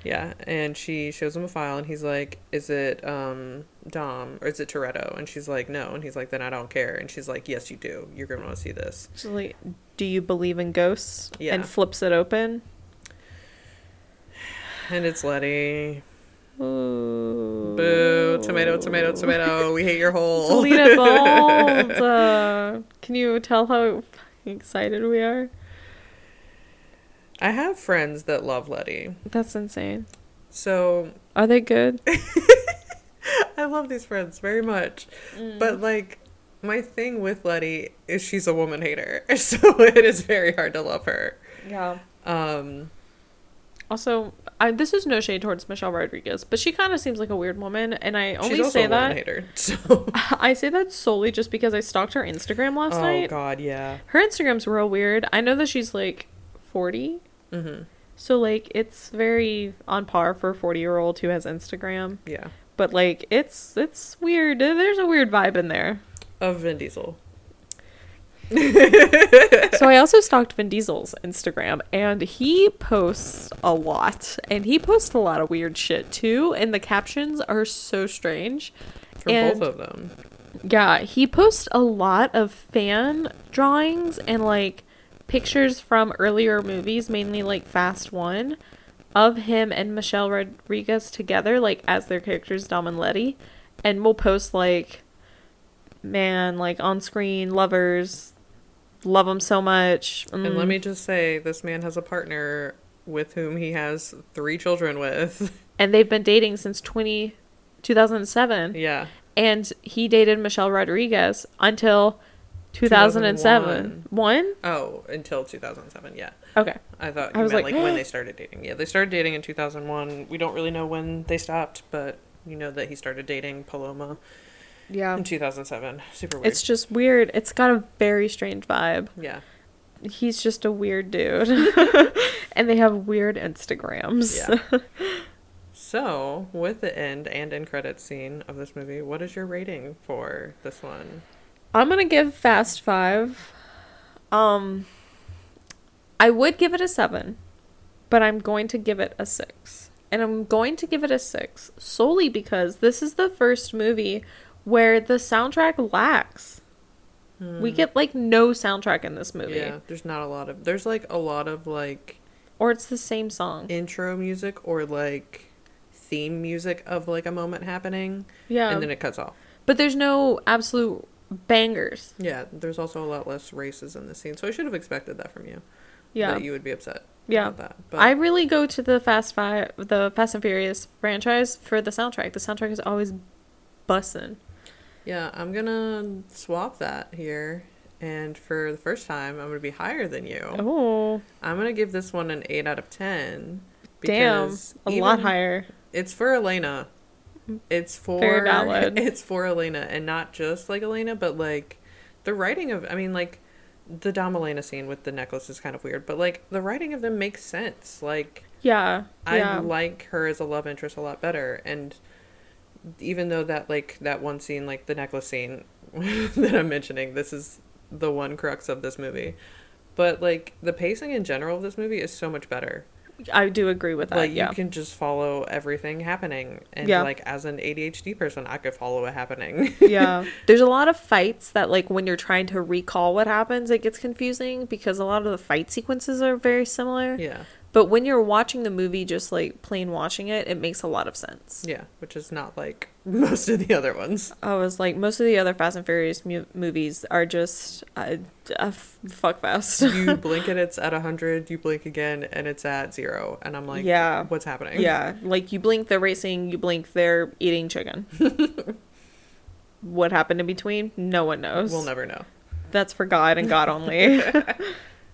Yeah, and she shows him a file, and he's like, "Is it um Dom or is it Toretto?" And she's like, "No," and he's like, "Then I don't care." And she's like, "Yes, you do. You're gonna want to see this." She's like, "Do you believe in ghosts?" Yeah. And flips it open. And it's Letty. Ooh. Boo! Tomato, tomato, tomato. We hate your whole. Toledo Bald. Uh, [LAUGHS] can you tell how excited we are? I have friends that love Letty. That's insane. So Are they good? [LAUGHS] I love these friends very much. But like my thing with Letty is she's a woman hater. [LAUGHS] So it is very hard to love her. Yeah. Um Also, I, this is no shade towards Michelle Rodriguez, but she kind of seems like a weird woman, and I only she's also say a that hater. [LAUGHS] So I say that solely just because I stalked her Instagram last Oh night. Oh God, yeah. Her Instagram's real weird. I know that she's like forty, Mhm. so like it's very on par for a forty year old who has Instagram. Yeah. But like it's it's weird. There's a weird vibe in there. Of Vin Diesel. [LAUGHS] so I also stalked Vin Diesel's Instagram, and he posts a lot, and he posts a lot of weird shit too. And the captions are so strange. For And- both of them. Yeah, he posts a lot of fan drawings and like pictures from earlier movies, mainly like Fast One, of him and Michelle Rodriguez together, like as their characters Dom and Letty, and we'll post like, man, like on screen lovers, love them so much. And Mm. let me just say, this man has a partner with whom he has three children with. [LAUGHS] and they've been dating since 20, 2007. yeah. and he dated Michelle Rodriguez until 2007. 2001. One? Oh, until 2007, yeah. Okay. I thought I you was meant like, like, when they started dating. Yeah, they started dating in 2001. We don't really know when they stopped, but you know that he started dating Paloma. Yeah. in 2007. Super weird. It's just weird. It's got a very strange vibe. yeah. He's just a weird dude. [LAUGHS] and they have weird Instagrams. Yeah. So, with the end and end credits scene of this movie, what is your rating for this one? I'm gonna give Fast Five. Um, I would give it a seven, but I'm going to give it a six, and I'm going to give it a six solely because this is the first movie where the soundtrack lacks. We get like no soundtrack in this movie, Hmm. Yeah, there's not a lot of. There's like a lot of like or it's the same song. intro music or like theme music of like a moment happening, yeah, and then it cuts off. but there's no absolute bangers. Yeah, there's also a lot less races in the scene, so I should have expected that from you. Yeah, that you would be upset. Yeah. about that. But I really go to the Fast Five, the Fast and Furious franchise for the soundtrack. The soundtrack is always bussin'. yeah, I'm gonna swap that here, and for the first time, I'm gonna be higher than you. Oh, I'm gonna give this one an eight out of ten. damn, because a lot higher. It's for Elena. It's for Very valid. [LAUGHS] It's for Elena, and not just like Elena, but like the writing of. I mean, like the Dom Elena scene with the necklace is kind of weird, but like the writing of them makes sense. Like Yeah, I yeah, like her as a love interest a lot better, and even though that like that one scene, like the necklace scene [LAUGHS] that I'm mentioning, this is the one crux of this movie. But like the pacing in general of this movie is so much better. I do agree with that. like yeah, you can just follow everything happening and Yeah. like as an ADHD person I could follow it happening. yeah. [LAUGHS] [LAUGHS] There's a lot of fights that like when you're trying to recall what happens, it gets confusing because a lot of the fight sequences are very similar. yeah. But when you're watching the movie, just like plain watching it, it makes a lot of sense. Yeah, which is not like [LAUGHS] most of the other ones. I was like, most of the other Fast and Furious mu- movies are just uh, a f- fuck fest. You [LAUGHS] blink and it's at 100, you blink again and it's at 0 and I'm like Yeah. what's happening? Yeah, like you blink, they're racing. You blink, they're eating chicken. [LAUGHS] what happened in between? No one knows. We'll never know. That's for God and God only.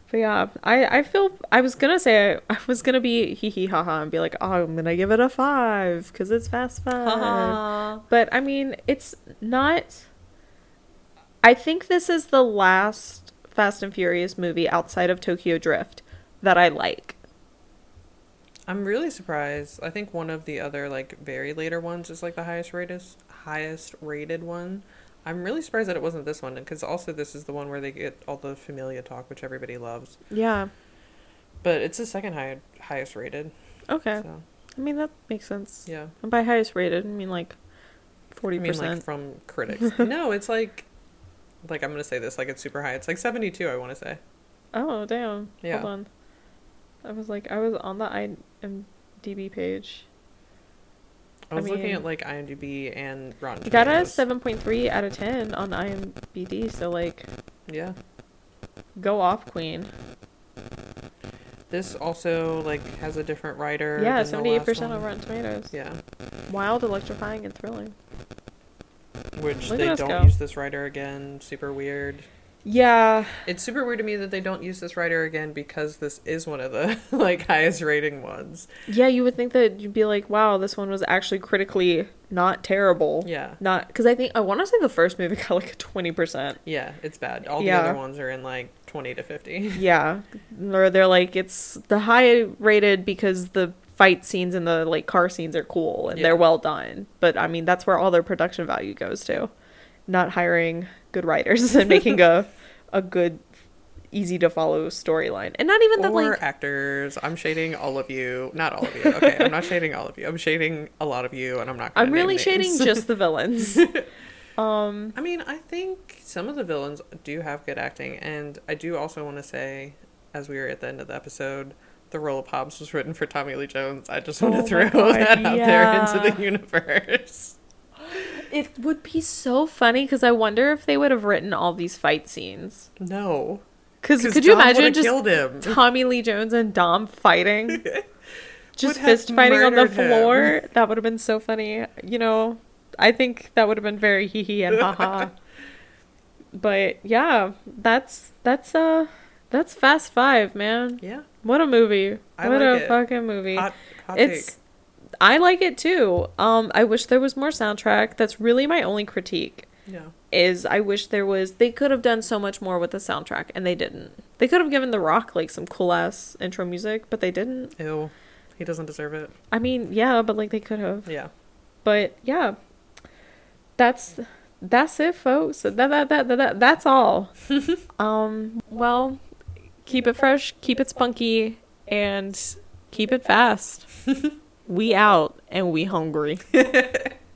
But yeah, I I feel I was gonna say I was gonna be hee hee ha ha and be like, oh, I'm gonna give it a five because it's Fast Five. But I mean, it's not. I think this is the last Fast and Furious movie outside of Tokyo Drift that I like. I'm really surprised. I think one of the other like very later ones is like the highest rated highest rated one. I'm really surprised that it wasn't this one because also this is the one where they get all the familia talk, which everybody loves. Yeah. But it's the second high, highest rated. Okay. So I mean that makes sense. yeah, And by highest rated, I mean like forty I mean like percent. from critics. [LAUGHS] no, it's like like I'm gonna say this like it's super high. It's like 72. I want to say. Oh damn! Yeah. Hold on. I was like, I was on the IMDb page. I I was looking at like IMDb and Rotten You got a seven point three out of ten on IMDb, so like, Yeah. go off, Queen. This also like has a different writer. Yeah, seventy eight percent on Rotten Tomatoes. Yeah, Wild, electrifying, and thrilling. which Look they don't go. use this writer again. Super weird. Yeah, It's super weird to me that they don't use this writer again because this is one of the [LAUGHS] like highest rating ones. yeah. You would think that you'd be like, wow, this one was actually critically not terrible. Yeah. Not because I think I want to say the first movie [LAUGHS] got like a twenty percent. Yeah, it's bad. All Yeah. the other ones are in like 20 to 50. [LAUGHS] Yeah, or they're like it's the high rated because the fight scenes and the like car scenes are cool and Yeah. they're well done. But I mean, that's where all their production value goes to, not hiring good writers and making a a good, easy to follow storyline, and not even the like actors. I'm shading all of you. Not all of you. Okay, I'm not shading all of you. I'm shading a lot of you, and I'm not. I'm really shading just the villains. [LAUGHS] um, I mean, I think some of the villains do have good acting, and I do also want to say, as we were at the end of the episode, the role of Hobbs was written for Tommy Lee Jones. I just want Oh to throw [LAUGHS] God, that out there into the universe. It would be so funny because I wonder if they would have written all these fight scenes. No, Because 'Cause could you imagine just? Tommy Lee Jones and Dom fighting? [LAUGHS] just fist fighting on the murdered him. floor. That would have been so funny. You know, I think that would have been very hee hee and ha ha. [LAUGHS] but yeah, that's that's uh that's Fast Five, man. Yeah, What a movie! I what like a it. fucking movie! hot, hot it's take. I like it too. Um, I wish there was more soundtrack. That's really my only critique. Yeah. is I wish there was they could have done so much more with the soundtrack and they didn't. They could have given The Rock like some cool ass intro music, but they didn't. Ew. He doesn't deserve it. I mean, yeah, but like they could have. Yeah. But yeah. That's that's it, folks. That that that, that, that that's all. [LAUGHS] um well, keep it fresh, keep it spunky and keep it fast. [LAUGHS] we out and we hungry. [LAUGHS]